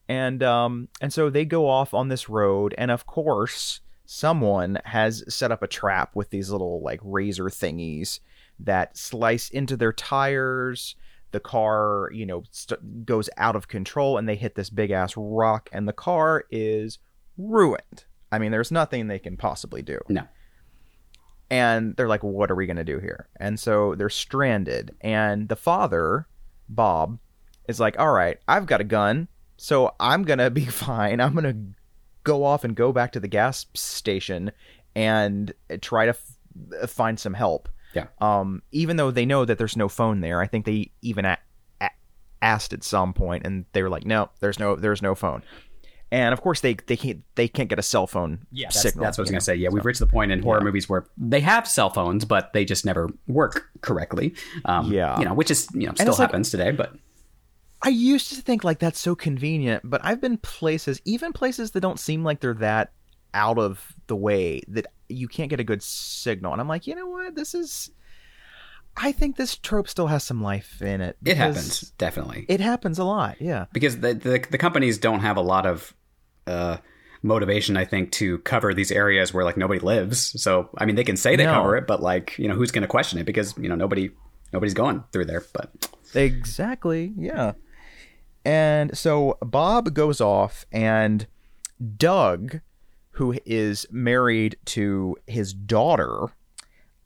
and um, and so they go off on this road, and of course, someone has set up a trap with these little like razor thingies that slice into their tires. the car, you know, st- goes out of control and they hit this big ass rock and the car is ruined. I mean, there's nothing they can possibly do. No. And they're like, what are we going to do here? And so they're stranded. And the father, Bob, is like, all right, I've got a gun. So I'm going to be [LAUGHS] fine. I'm going to go off and go back to the gas station and try to f- find some help. Yeah. Um, even though they know that there's no phone there, I think they even a- a- asked at some point, and they were like, "No, there's no, there's no phone." And of course, they they can't they can't get a cell phone Yeah, that's, signal. that's what I was going know? to say. Yeah, we've reached the point in horror movies where they have cell phones, but they just never work correctly. Um, Yeah. you know, which is you know still it's like- happens today, but I used to think like that's so convenient, but I've been places, even places that don't seem like they're that out of the way that you can't get a good signal. And I'm like, you know what? This is. I think this trope still has some life in it. it happens definitely It happens a lot. Yeah. because the, the the companies don't have a lot of uh, motivation, I think, to cover these areas where like nobody lives. So I mean, they can say they No. cover it, but like you know, who's going to question it? Because you know nobody nobody's going through there. But Exactly. Yeah. And so Bob goes off, and Doug, who is married to his daughter,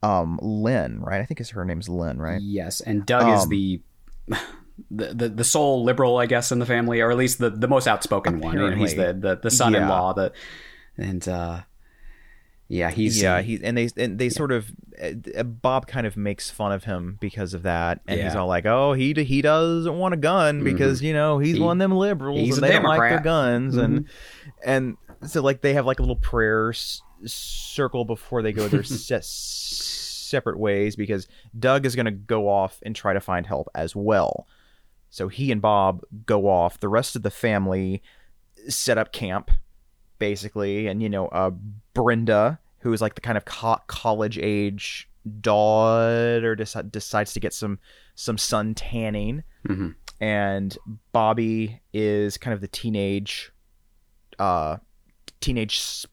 um, Lynn, right? I think is her name's Lynn, right? yes, and Doug is Um, the. [LAUGHS] The, the the sole liberal, I guess, in the family, or at least the, the most outspoken one. You know, he's the, the, the son-in-law, the and uh, yeah, he's yeah, he and they and they sort of uh, Bob kind of makes fun of him because of that, and he's Yeah. Mm-hmm. all like, "Oh, he he doesn't want a gun because you know he's He- one of them liberals he's and they don't like their Democrat." Mm-hmm. guns," and and so like they have like a little prayer s- circle before they go their [LAUGHS] se- separate ways because Doug is going to go off and try to find help as well. So he and Bob go off. The rest of the family set up camp, basically, and you know, uh, Brenda, who is like the kind of co- college age daughter, deci- decides to get some some sun tanning, Mhm. and Bobby is kind of the teenage, uh, teenage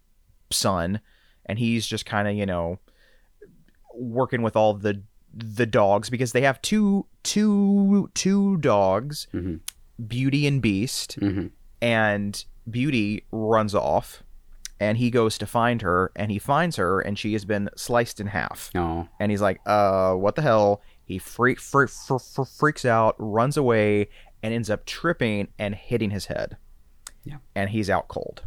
son, and he's just kind of you know working with all the the dogs because they have two two two dogs, Mhm. Beauty and Beast, Mhm. and Beauty runs off, and he goes to find her, and he finds her, and she has been sliced in half, oh and he's like, "Uh, what the hell?" He freak, freak, freak, freaks out, runs away, and ends up tripping and hitting his head. Yeah. and he's out cold.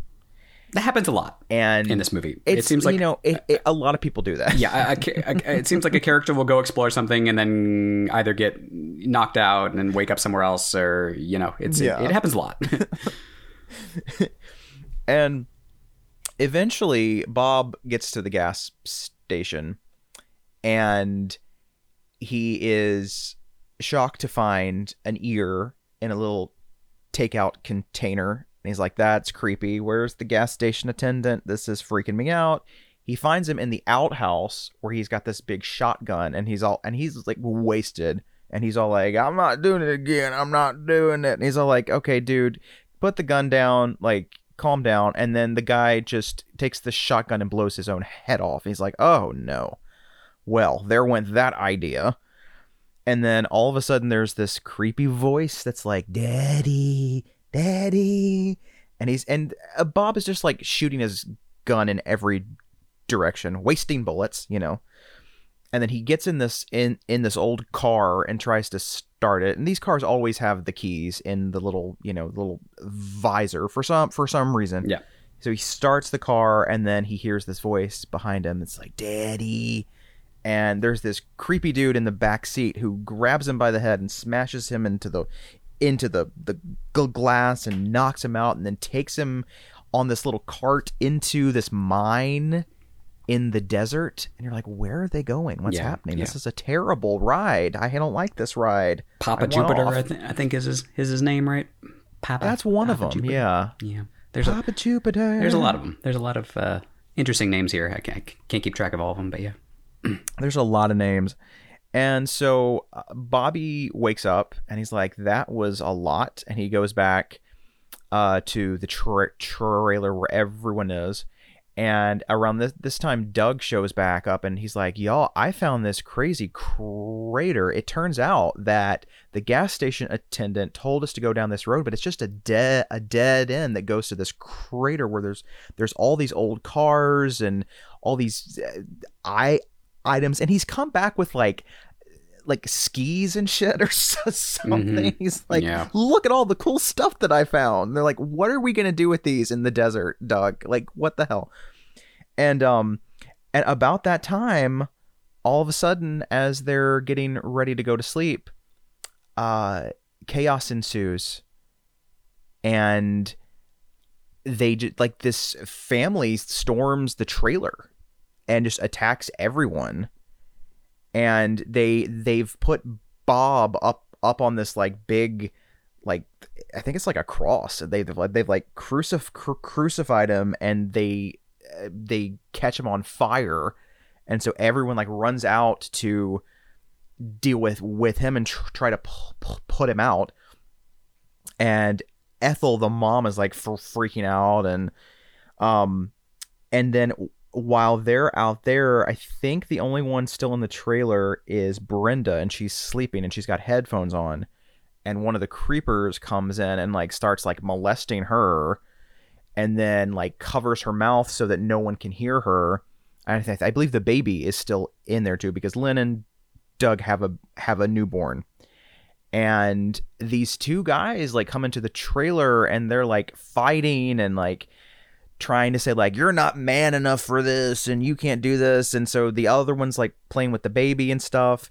That happens a lot And in this movie. It seems like you know, it, it, a lot of people do that. yeah, a- a ca- a- it seems like a character will go explore something and then either get knocked out and then wake up somewhere else, or you know, it's Yeah. it, it happens a lot. [LAUGHS] And eventually, Bob gets to the gas station and he is shocked to find an ear in a little takeout container. And he's like, That's creepy. Where's the gas station attendant? This is freaking me out. He finds him in the outhouse where he's got this big shotgun and he's all and he's like wasted and he's all like, I'm not doing it again. I'm not doing it. And he's all like, Okay, dude, put the gun down, like calm down. And then the guy just takes the shotgun and blows his own head off. He's like, Oh no. Well, there went that idea. And then all of a sudden there's this creepy voice that's like, Daddy, Daddy. And he's and uh, Bob is just like shooting his gun in every direction, wasting bullets, you know. And then he gets in this in in this old car and tries to start it. And these cars always have the keys in the little, you know, little visor for some for some reason. Yeah. So he starts the car and then he hears this voice behind him. It's like, "Daddy." And there's this creepy dude in the back seat who grabs him by the head and smashes him into the into the the glass and knocks him out and then takes him on this little cart into this mine in the desert and you're like where are they going what's Yeah, happening this is a terrible ride i don't like this ride Papa Jupiter. I, th- I think is his is his name, right? Papa. that's one of them Jupiter. yeah yeah. There's a, papa jupiter there's a lot of them. There's a lot of uh, interesting names here. I can't, I can't keep track of all of them, but yeah. there's a lot of names and so uh, bobby wakes up and he's like that was a lot and he goes back uh, to the tra- trailer where everyone is And around this this time, Doug shows back up and he's like, "Y'all, I found this crazy crater. It turns out that the gas station attendant told us to go down this road, but it's just a dead a dead end that goes to this crater where there's there's all these old cars and all these uh, i items." And he's come back with like like skis and shit or [LAUGHS] so- something. He's like, Yeah. look at all the cool stuff that I found. And they're like, what are we gonna do with these in the desert, Doug? Like, what the hell? And um, and about that time, all of a sudden, as they're getting ready to go to sleep, uh, chaos ensues, and they just like this family storms the trailer and just attacks everyone and they they've put Bob up up on this like big like I think it's like a cross. They've like they've like crucif- cru- crucified him and they uh, they catch him on fire, and so everyone like runs out to deal with with him and tr- try to p- p- put him out. And Ethel, the mom, is like fr- freaking out, and um, and then while they're out there, I think the only one still in the trailer is Brenda, and she's sleeping and she's got headphones on. And one of the creepers comes in and like starts like molesting her, and then like covers her mouth so that no one can hear her. And I, I believe the baby is still in there too because Lynn and Doug have a have a newborn. And these two guys like come into the trailer and they're like fighting and like trying to say like you're not man enough for this and you can't do this and so the other one's like playing with the baby and stuff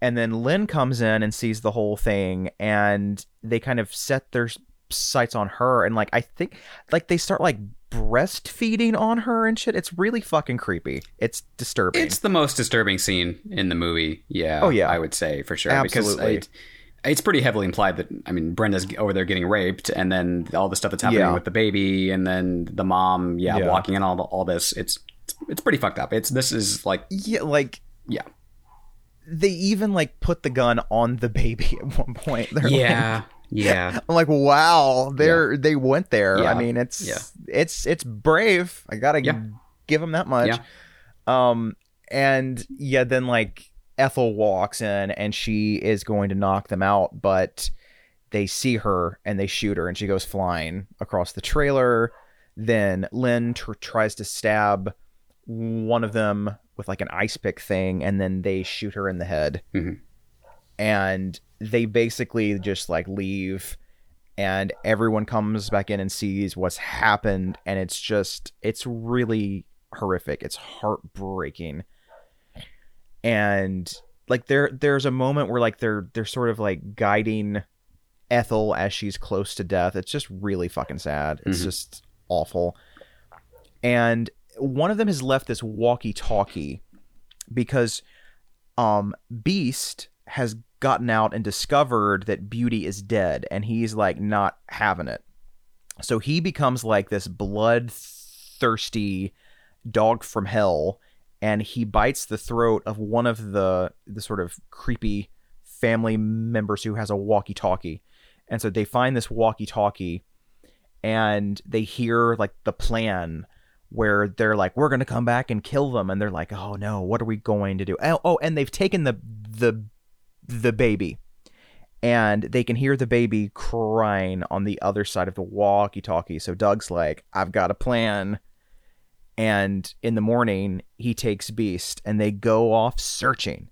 and then Lynn comes in and sees the whole thing and they kind of set their sights on her and like I think like they start like breastfeeding on her and shit it's really fucking creepy it's disturbing It's the most disturbing scene in the movie. Yeah. Oh, yeah. I would say for sure. Absolutely. Because it, it's pretty heavily implied that I mean Brenda's over there getting raped, and then all the stuff that's happening Yeah. with the baby, and then the mom, yeah, Yeah. walking in all the, all this. It's, it's pretty fucked up. It's this is like yeah like yeah they even like put the gun on the baby [LAUGHS] at one point They're like- yeah yeah [LAUGHS] I'm like, wow, they're they went there. Yeah. I mean, it's Yeah. it's it's brave. I gotta Yeah. give them that much. Yeah. Um, and yeah, then like Ethel walks in and she is going to knock them out, but they see her and they shoot her and she goes flying across the trailer. Then Lynn tr- tries to stab one of them with like an ice pick thing, and then they shoot her in the head. Mhm. And they basically just like leave, and everyone comes back in and sees what's happened, and it's just it's really horrific. It's heartbreaking, and like there there's a moment where like they're they're sort of like guiding Ethel as she's close to death. It's just really fucking sad. It's Mhm. just awful. And one of them has left this walkie-talkie because um Beast has gotten out and discovered that Beauty is dead and he's like not having it. So he becomes like this bloodthirsty dog from hell and he bites the throat of one of the the sort of creepy family members who has a walkie-talkie. And so they find this walkie-talkie and they hear like the plan where they're like we're going to come back and kill them. And they're like oh no what are we going to do? Oh, oh and they've taken the the the baby. And they can hear the baby crying on the other side of the walkie-talkie. So Doug's like I've got a plan and in the morning he takes Beast and they go off searching.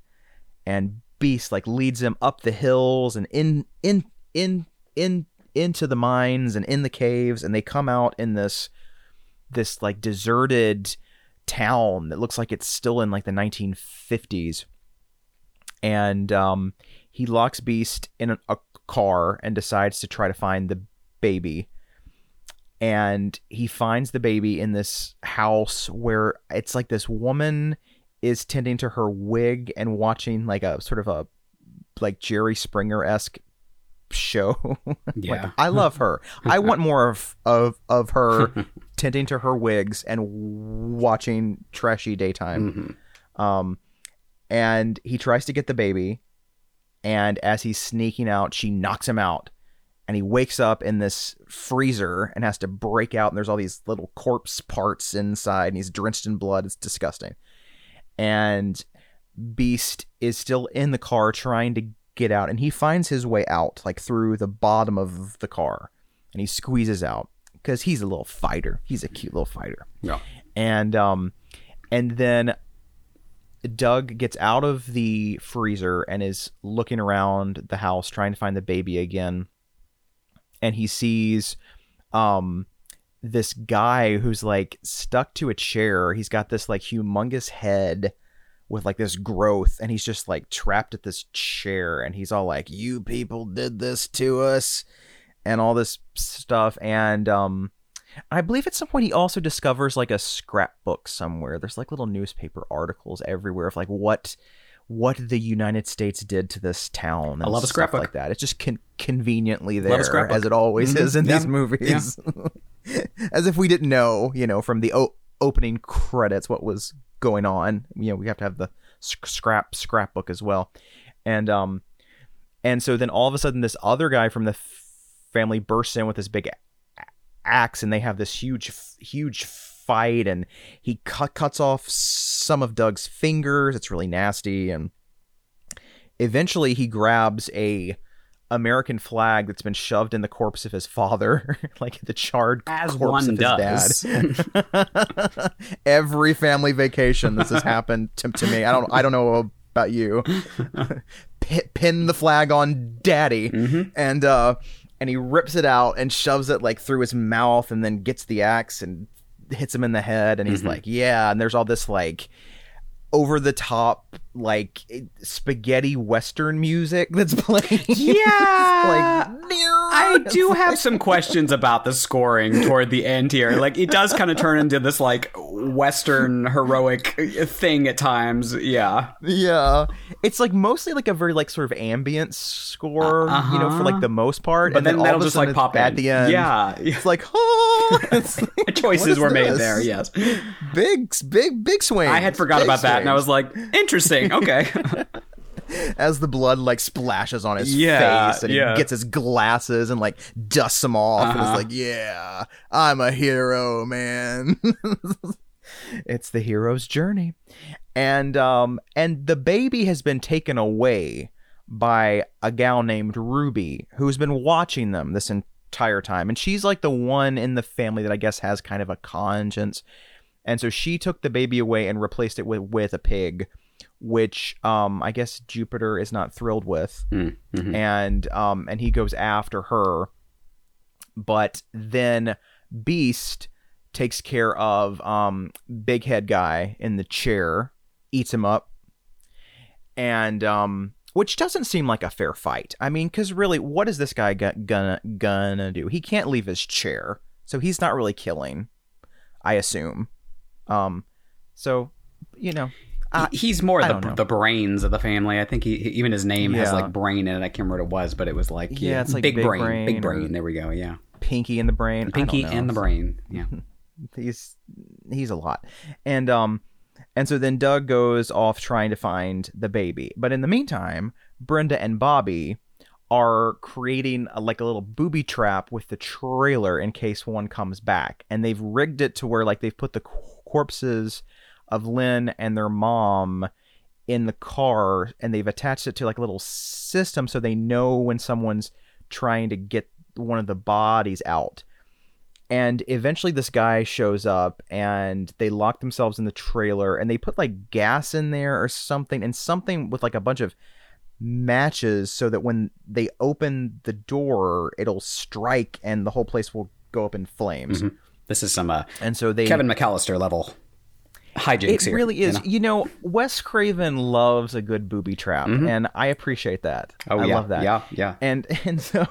And Beast like leads them up the hills and in in in in into the mines and in the caves. And they come out in this this like deserted town that looks like it's still in like the 1950s and um he locks beast in a, a car and decides to try to find the baby and he finds the baby in this house where it's like this woman is tending to her wig and watching like a sort of a like Jerry Springer esque show. [LAUGHS] Yeah. like, I love her. [LAUGHS] I want more of of of her [LAUGHS] tending to her wigs and watching trashy daytime. Mhm. Um, and he tries to get the baby, and as he's sneaking out, she knocks him out, and he wakes up in this freezer and has to break out and there's all these little corpse parts inside and he's drenched in blood. It's disgusting. And beast is still in the car trying to get out and he finds his way out like through the bottom of the car and he squeezes out because he's a little fighter. He's a cute little fighter. Yeah. and um and then Doug gets out of the freezer and is looking around the house trying to find the baby again and he sees um this guy who's like stuck to a chair he's got this like humongous head with like this growth and he's just like trapped at this chair and he's all like you people did this to us and all this stuff and um I believe at some point he also discovers like a scrapbook somewhere. There's like little newspaper articles everywhere of like what what the United States did to this town. And I love a stuff scrapbook. like that. It's just con- conveniently there, as it always Mhm. is in Yeah. these movies. [LAUGHS] as if we didn't know, you know, from the o- opening credits what was going on. You know, we have to have the sc- scrap scrapbook as well, and um, and so then all of a sudden this other guy from the f- family bursts in with this big axe and they have this huge huge fight and he cut, cuts off some of Doug's fingers. It's really nasty and eventually he grabs a American flag that's been shoved in the corpse of his father [LAUGHS] like the charred As corpse of does. his dad. [LAUGHS] every family vacation this has happened to, to me. I don't I don't know about you. [LAUGHS] Pi- pin the flag on daddy. And uh and he rips it out and shoves it like through his mouth and then gets the axe and hits him in the head and he's mm-hmm. like yeah and there's all this like over the top like spaghetti western music that's [LAUGHS] playing Yeah. like I do have some questions about the scoring toward the end here. Like, it does kind of turn into this, like, Western heroic thing at times. Yeah. yeah it's like mostly like a very like sort of ambient score you know for like uh-huh. the most part But and then all that'll just, like, pop at the end Yeah. it's like oh it's like, [LAUGHS] [LAUGHS] Choices were made this? there, yes. big big big swing I had forgot Big about that, and I was like, interesting. Okay. [LAUGHS] as the blood like splashes on his Yeah, face and yeah. he gets his glasses and like dusts them off and Uh-huh. it's like yeah i'm a hero man it's the hero's journey and um and the baby has been taken away by a gal named ruby who's been watching them this entire time. And she's like the one in the family that i guess has kind of a conscience. And so she took the baby away and replaced it with with a pig which um I guess Jupiter is not thrilled with, Mm, mhm. and um and he goes after her, but then Beast takes care of um big head guy in the chair, eats him up, and um which doesn't seem like a fair fight. I mean, because really, what is this guy go- gonna gonna do? He can't leave his chair, so he's not really killing. I assume. Um, so you know, uh, He's more the, know. the brains of the family. I think he, even his name has like brain in it. I can't remember what it was, but it was like Yeah, it's like big, Big brain, Brain big brain. There we go. Yeah, Pinky in the brain, Pinky and the brain. Yeah, [LAUGHS] he's he's a lot and um and so then doug goes off trying to find the baby. But in the meantime brenda and bobby are creating a, like a little booby trap with the trailer in case one comes back. And they've rigged it to where like they've put the corpses of lynn and their mom in the car and they've attached it to like a little system so they know when someone's trying to get one of the bodies out and eventually this guy shows up and they lock themselves in the trailer and they put like gas in there or something and something with like a bunch of matches so that when they open the door it'll strike and the whole place will go up in flames this is some uh, and so they Kevin McAllister level hijinks it here. really you is know? you know wes craven loves a good booby trap and i appreciate that Oh i yeah, love that yeah, yeah. and [LAUGHS] and so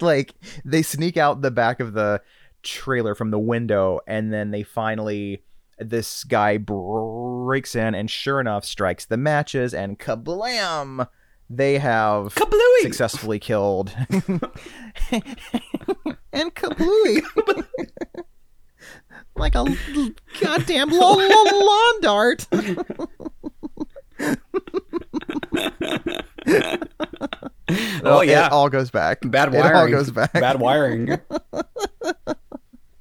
like they sneak out the back of the trailer from the window and then they finally this guy breaks in and sure enough strikes the matches and kablam they have Kablooey! successfully killed [LAUGHS] [LAUGHS] and kablooey [LAUGHS] like a goddamn lawn, lawn, lawn dart That all, Oh, yeah. it all goes back. Bad It all goes back. Bad wiring.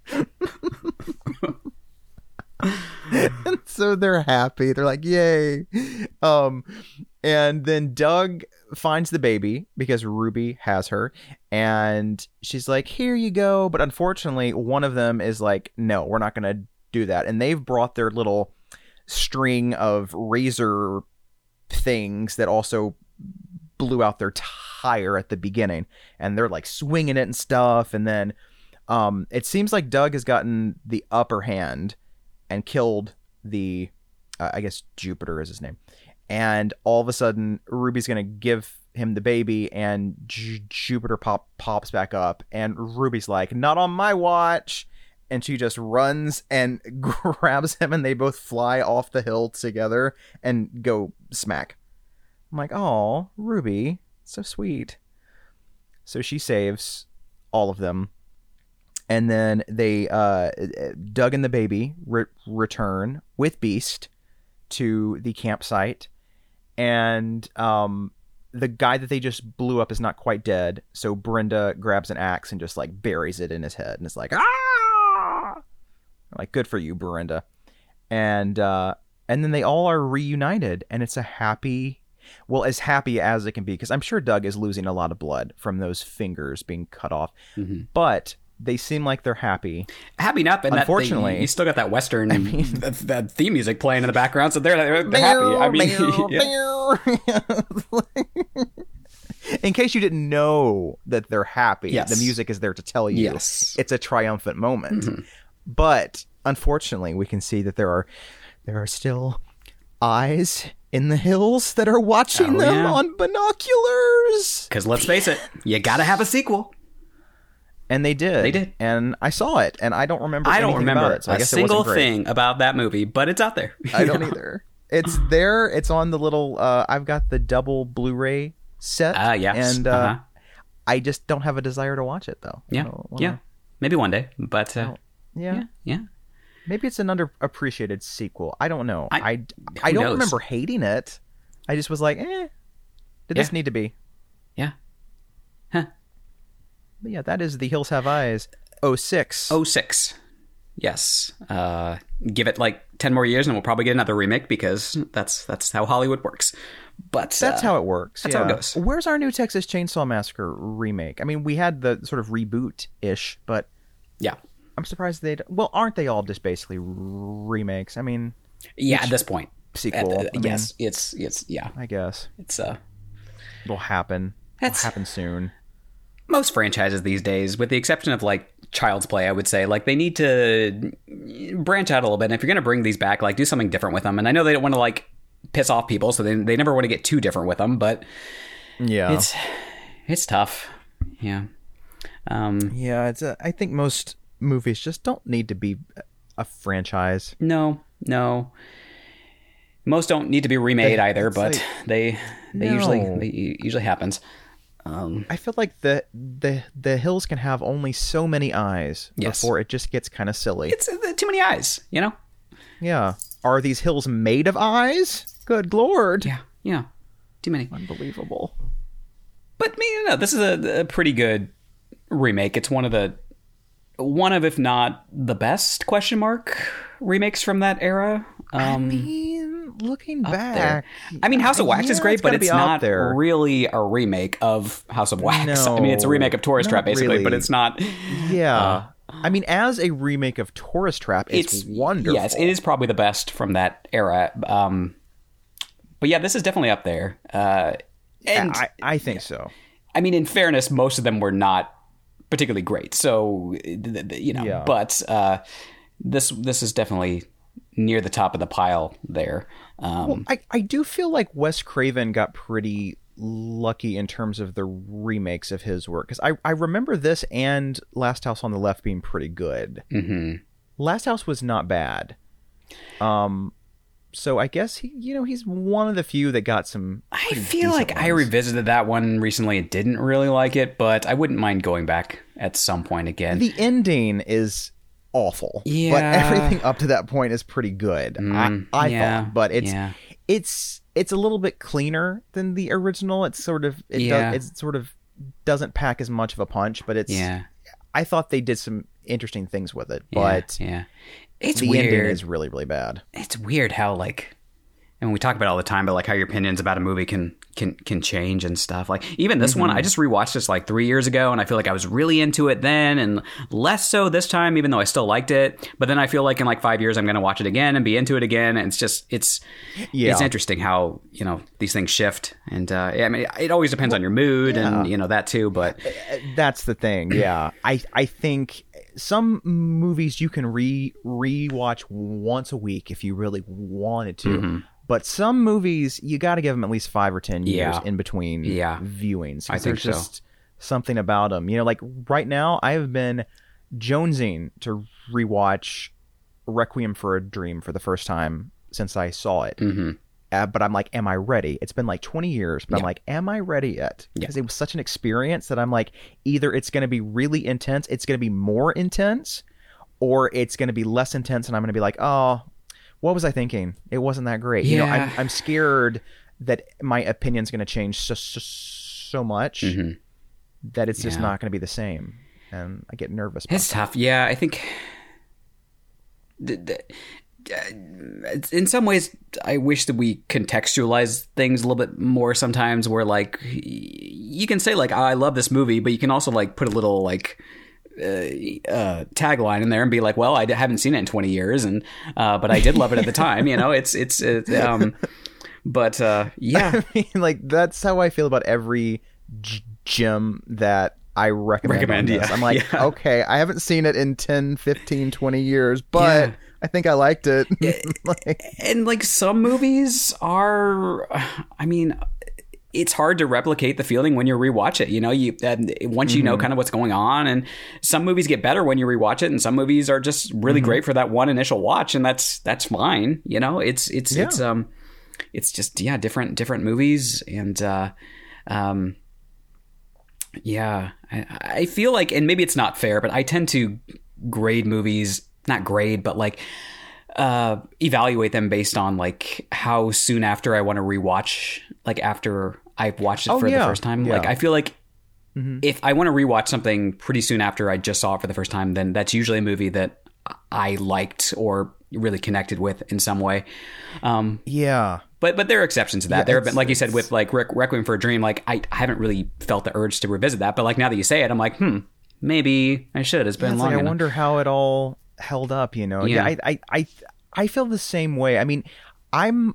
[LAUGHS] so they're happy. They're like, "Yay!" Um, and then Doug finds the baby because Ruby has her, and she's like, "Here you go." But unfortunately, one of them is like, "No, we're not going to do that." And they've brought their little string of razor things that also blew out their tire at the beginning, and they're like swinging it and stuff. And then, um, it seems like Doug has gotten the upper hand and killed the uh, I guess Jupiter is his name. And all of a sudden Ruby's to give him the baby and J- Jupiter pop pops back up and Ruby's like, "Not on my watch." And she just runs and [LAUGHS] grabs him and they both fly off the hill together and go smack. I'm like, "Oh, Ruby, so sweet." So she saves all of them and then they uh, Doug and the baby re- return with Beast to the campsite, and um, the guy that they just blew up is not quite dead. So Brenda grabs an axe and just like buries it in his head, and it's like ah, like good for you, Brenda, and uh, and then they all are reunited, and it's a happy. Well, as happy as it can be, because I'm sure Doug is losing a lot of blood from those fingers being cut off. But they seem like they're happy. happy enough, and Unfortunately- that they, you still got that western [LAUGHS] I [LAUGHS] that, that theme music playing in the background, so they're, they're, they're happy. I mean, [LAUGHS] yeah. In case you didn't know that they're happy, Yes. the music is there to tell you Yes. it's a triumphant moment. Mm-hmm. But unfortunately, we can see that there are there are still eyes in the hills that are watching Oh, them yeah. on binoculars. Because let's face it, you gotta have a sequel. And they did. They did. And I saw it, and I don't remember. I don't remember it, so I a single thing about that movie, but it's out there. I don't either. [LAUGHS] It's there. It's on the little. Uh, I've got the double Blu-ray set. Ah, yes. And uh, Uh-huh. I just don't have a desire to watch it though. Yeah, yeah. Maybe one day, but uh, yeah. yeah, yeah. Maybe it's an underappreciated sequel. I don't know. I I- I, don't knows? remember hating it. I just was like, eh. Did this need to be? Yeah. But yeah, that is the Hills Have Eyes. 06. Oh six. Yes. Uh, give it like ten more years, and we'll probably get another remake because that's that's how Hollywood works. But That's uh, how it works. that's how it goes. Where's our new Texas Chainsaw Massacre remake? I mean, we had the sort of reboot ish, but Yeah. I'm surprised they. Well, aren't they all just basically remakes? I mean, Yeah. At this point, sequel. Uh, uh, I mean, yes, it's it's yeah, I guess it's uh it'll happen. That's- It'll happen soon. Most franchises these days, with the exception of like Child's Play, I would say, like they need to branch out a little bit. And if you're going to bring these back, like do something different with them. And I know they don't want to like piss off people, so they they never want to get too different with them. But Yeah, it's it's tough. Yeah. Um. yeah. It's. A, I think most movies just don't need to be a franchise. No. No. Most don't need to be remade either, but like- they they usually they usually happens. Um. I feel like the the the hills can have only so many eyes Yes. before it just gets kind of silly. It's uh, too many eyes, you know. yeah. Are these hills made of eyes? Good lord. Yeah. Yeah. Too many. Unbelievable. But I mean, no, this is a, a pretty good remake. It's one of the one of, if not the best question mark remakes from that era. I Um, mean, looking there. back, I mean, House of Wax yeah, is great, gotta but it's not there. really a remake of House of Wax. No, [LAUGHS] I mean, it's a remake of Tourist Trap, basically, but it's not. Yeah. I mean, as a remake of Tourist Trap, it's, wonderful. Yes, it is probably the best from that era. Um, but yeah, this is definitely up there. Uh, and I, I think so. I mean, in fairness, most of them were not particularly great. So, you know, Yeah. but uh, this this is definitely near the top of the pile there. Um, I, I do feel like Wes Craven got pretty lucky in terms of the remakes of his work because I, I remember this and Last House on the Left being pretty good. mhm. Last House was not bad. Um, so I guess he you know he's one of the few that got some. I feel like decent I revisited that one recently and didn't really like it, but I wouldn't mind going back at some point again. the ending is awful. but everything up to that point is pretty good. Mm, I, I yeah, thought, but it's yeah. it's it's a little bit cleaner than the original. It's sort of it Yeah. does, it's sort of doesn't pack as much of a punch, but it's. Yeah. I thought they did some interesting things with it, Yeah, but yeah, it's the weird. ending is really really bad. it's weird how like and we talk about it all the time but like how your opinions about a movie can can can change and stuff like even this Mm-hmm. one i just rewatched this like three years ago and i feel like i was really into it then and less so this time even though i still liked it but then i feel like in like five years i'm gonna watch it again and be into it again and it's just it's Yeah. it's interesting how you know these things shift and uh yeah, i mean it always depends on your mood and you know that too but That's the thing. Yeah, [CLEARS THROAT] I I think some movies you can re rewatch once a week if you really wanted to. Mm-hmm. But some movies you got to give them at least five or ten years Yeah. in between Yeah. viewings. I think there's so. just something about them. You know, like right now I have been jonesing to rewatch Requiem for a Dream for the first time since I saw it. mm-hmm. Uh, but I'm like, am I ready? It's been like 20 years, but I'm like, am I ready yet? Yeah. Because it was such an experience that I'm like, either it's going to be really intense, it's going to be more intense, or it's going to be less intense, and I'm going to be like, oh, what was I thinking? It wasn't that great. You know, I'm, Yeah. I'm scared that my opinion's going to change so, so, so much Mhm. that it's just not going to be the same. And I get nervous. About It's tough. Yeah, I think. th- th- uh, In some ways, I wish that we contextualize things a little bit more. Sometimes, where like y- you can say like, oh, "I love this movie," but you can also like put a little like uh, uh, tagline in there and be like, "Well, I d- haven't seen it in twenty years, and uh, but I did love it at the time." You know, it's it's um, but uh, [LAUGHS] yeah, I mean, like that's how I feel about every g- gym that I recommend. Recommend, yeah, I'm like, [LAUGHS] yeah. okay, I haven't seen it in 10, 15, 20 years, but Yeah. I think I liked it. [LAUGHS] like, and like some movies are i mean it's hard to replicate the feeling when you rewatch it you know you once you know Mm-hmm. kind of what's going on and some movies get better when you rewatch it and some movies are just Mm-hmm. really great for that one initial watch and that's that's fine you know it's it's Yeah. it's um it's just yeah different different movies and uh um yeah I, I feel like and maybe it's not fair but i tend to grade movies not grade but like uh evaluate them based on like how soon after i want to rewatch like after i've watched it Oh, for the first time Yeah. like i feel like if i want to rewatch something pretty soon after i just saw it for the first time then that's usually a movie that i liked or really connected with in some way um yeah. but but there are exceptions to that. Yeah, there have been, like you said, with like Requ- Requiem for a Dream. Like I, I haven't really felt the urge to revisit that. But like now that you say it, I'm like, hmm, maybe I should. It's been It's long like, I wonder how it all held up, you know? Yeah. I, I, I, I feel the same way. I mean, I'm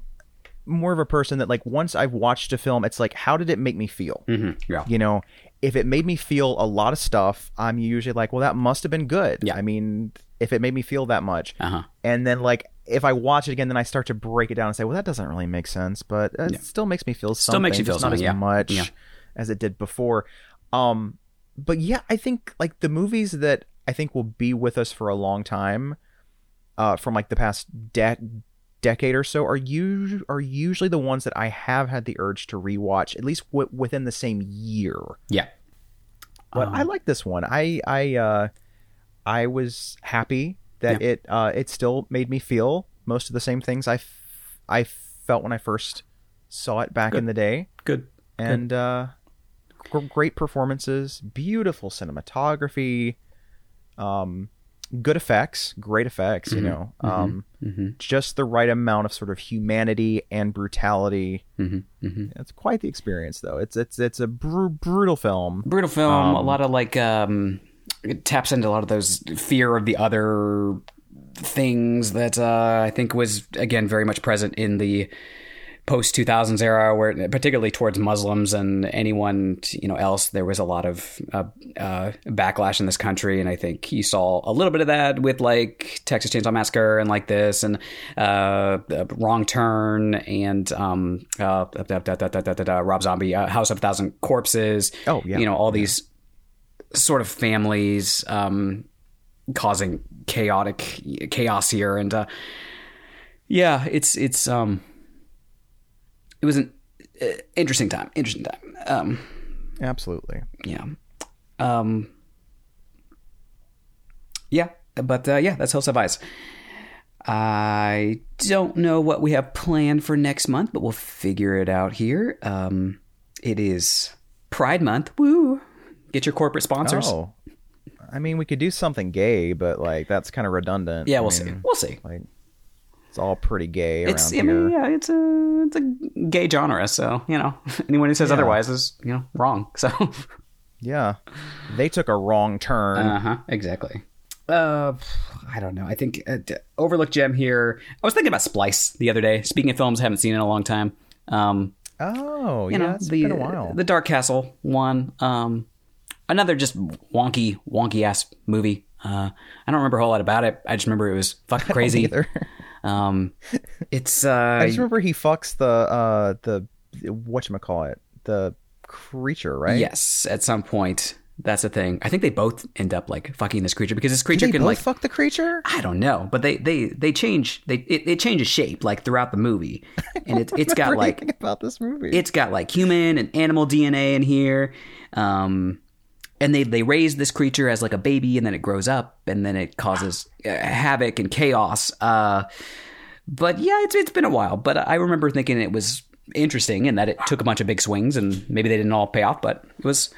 more of a person that like once I've watched a film, it's like, how did it make me feel? Mhm, yeah. you know if it made me feel a lot of stuff i'm usually like well that must have been good Yeah. i mean if it made me feel that much Uh-huh. and then like if i watch it again then i start to break it down and say well that doesn't really make sense but it still makes me feel something Still makes you feel just not as yeah. much Yeah. as it did before um but yeah i think like the movies that i think will be with us for a long time uh from like the past de- decade or so are you are usually the ones that i have had the urge to rewatch at least w- within the same year Yeah. but I like this one. I I uh, I was happy that it uh, it still made me feel most of the same things I, f- I felt when I first saw it back in the day, Good. and uh, gr- great performances, beautiful cinematography, um, good effects, great effects. You know, um, just the right amount of sort of humanity and brutality. Mm-hmm. It's quite the experience, though. It's it's it's a br- brutal film. Brutal film. a lot of like um, it taps into a lot of those fear of the other things that uh, I think was again very much present in the post 2000s era where particularly towards muslims and anyone you know else there was a lot of uh, uh, backlash in this country. And i think you saw a little bit of that with like texas chainsaw massacre and like this and uh, uh, wrong turn and um, uh, da- da- da- rob zombie uh, house of a thousand corpses. Oh, yeah. you know all these sort of families um, causing chaotic chaos here. And uh, yeah it's it's um it was an uh, interesting time interesting time um Absolutely. yeah um yeah but uh, yeah that's Hills Have Eyes I don't know what we have planned for next month but we'll figure it out here um it is Pride Month. Woo! Get your corporate sponsors. Oh, I mean, we could do something gay, but like that's kind of redundant. yeah, we'll see. mean, We'll see. Like, it's all pretty gay around It's I here. mean, yeah, it's a it's a gay genre, so you know [LAUGHS] anyone who says Yeah. otherwise is you know wrong. [LAUGHS] So Yeah, they took a wrong turn. uh huh, exactly. Uh, I don't know. I think uh, overlooked gem here. I was thinking about Splice the other day. Speaking of films, I haven't seen in a long time. Um, oh, you yeah, know it's the been a while. the Dark Castle one. Um, another just wonky, wonky ass movie. Uh, I don't remember a whole lot about it. I just remember it was fucking [LAUGHS] crazy. Either. Um, it's uh, [LAUGHS] I just remember he fucks the uh the what you call it the creature, right? yes, at some point. That's the thing. I think they both end up like fucking this creature because this creature can like fuck the creature? I don't know, but they they they change they it, it changes shape like throughout the movie, [LAUGHS] and it, it's got like about this movie. it's got like human and animal DNA in here. Um, and they they raise this creature as like a baby, and then it grows up, and then it causes uh, havoc and chaos. Uh, but yeah, it's it's been a while. But I remember thinking it was interesting and that it took a bunch of big swings, and maybe they didn't all pay off, but it was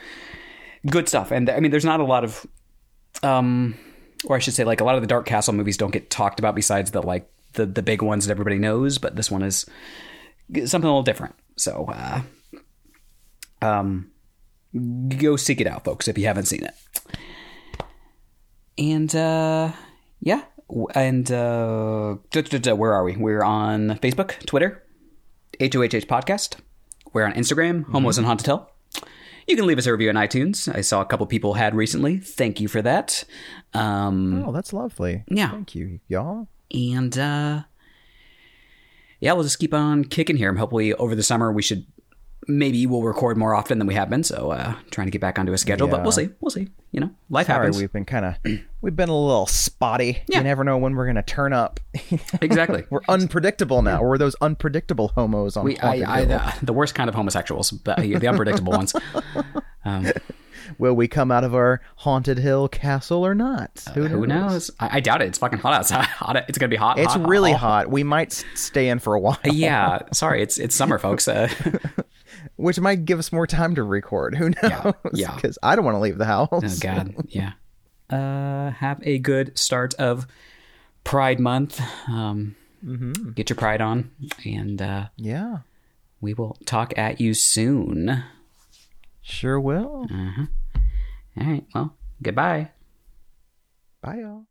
good stuff. And I mean, there's not a lot of, um, or I should say, like a lot of the Dark Castle movies don't get talked about besides the like the the big ones that everybody knows. But this one is something a little different. So, uh, um, go seek it out, folks, if you haven't seen it. And uh, yeah, and uh, where are we? We're on Facebook, Twitter, HOHH Podcast. We're on Instagram, Homos on Haunted Hill. You can leave us a review on iTunes. I saw a couple people had recently. Thank you for that. Um, oh, that's lovely. Yeah. Thank you, y'all. and uh yeah we'll just keep on kicking here hopefully over the summer we should maybe we'll record more often than we have been so uh trying to get back onto a schedule but we'll see we'll see. You know life Sorry, happens. we've been kind of we've been a little spotty. Yeah. You never know when we're gonna turn up. [LAUGHS] exactly. We're unpredictable now. We're those unpredictable homos on we I, I, the, the worst kind of homosexuals but the unpredictable ones. [LAUGHS] Um, Will we come out of our haunted hill castle or not? who knows? I, I doubt it. It's fucking hot outside. [LAUGHS] Hot, it's gonna be hot It's hot, really hot, hot. We might stay in for a while, yeah sorry it's it's summer folks. Uh, which might give us more time to record. Who knows? [LAUGHS] yeah. Because I don't want to leave the house. Oh God, [LAUGHS] yeah. Uh, have a good start of Pride Month. Um, Get your pride on, and uh, Yeah, we will talk at you soon. sure will. All right. Well, goodbye. Bye, y'all.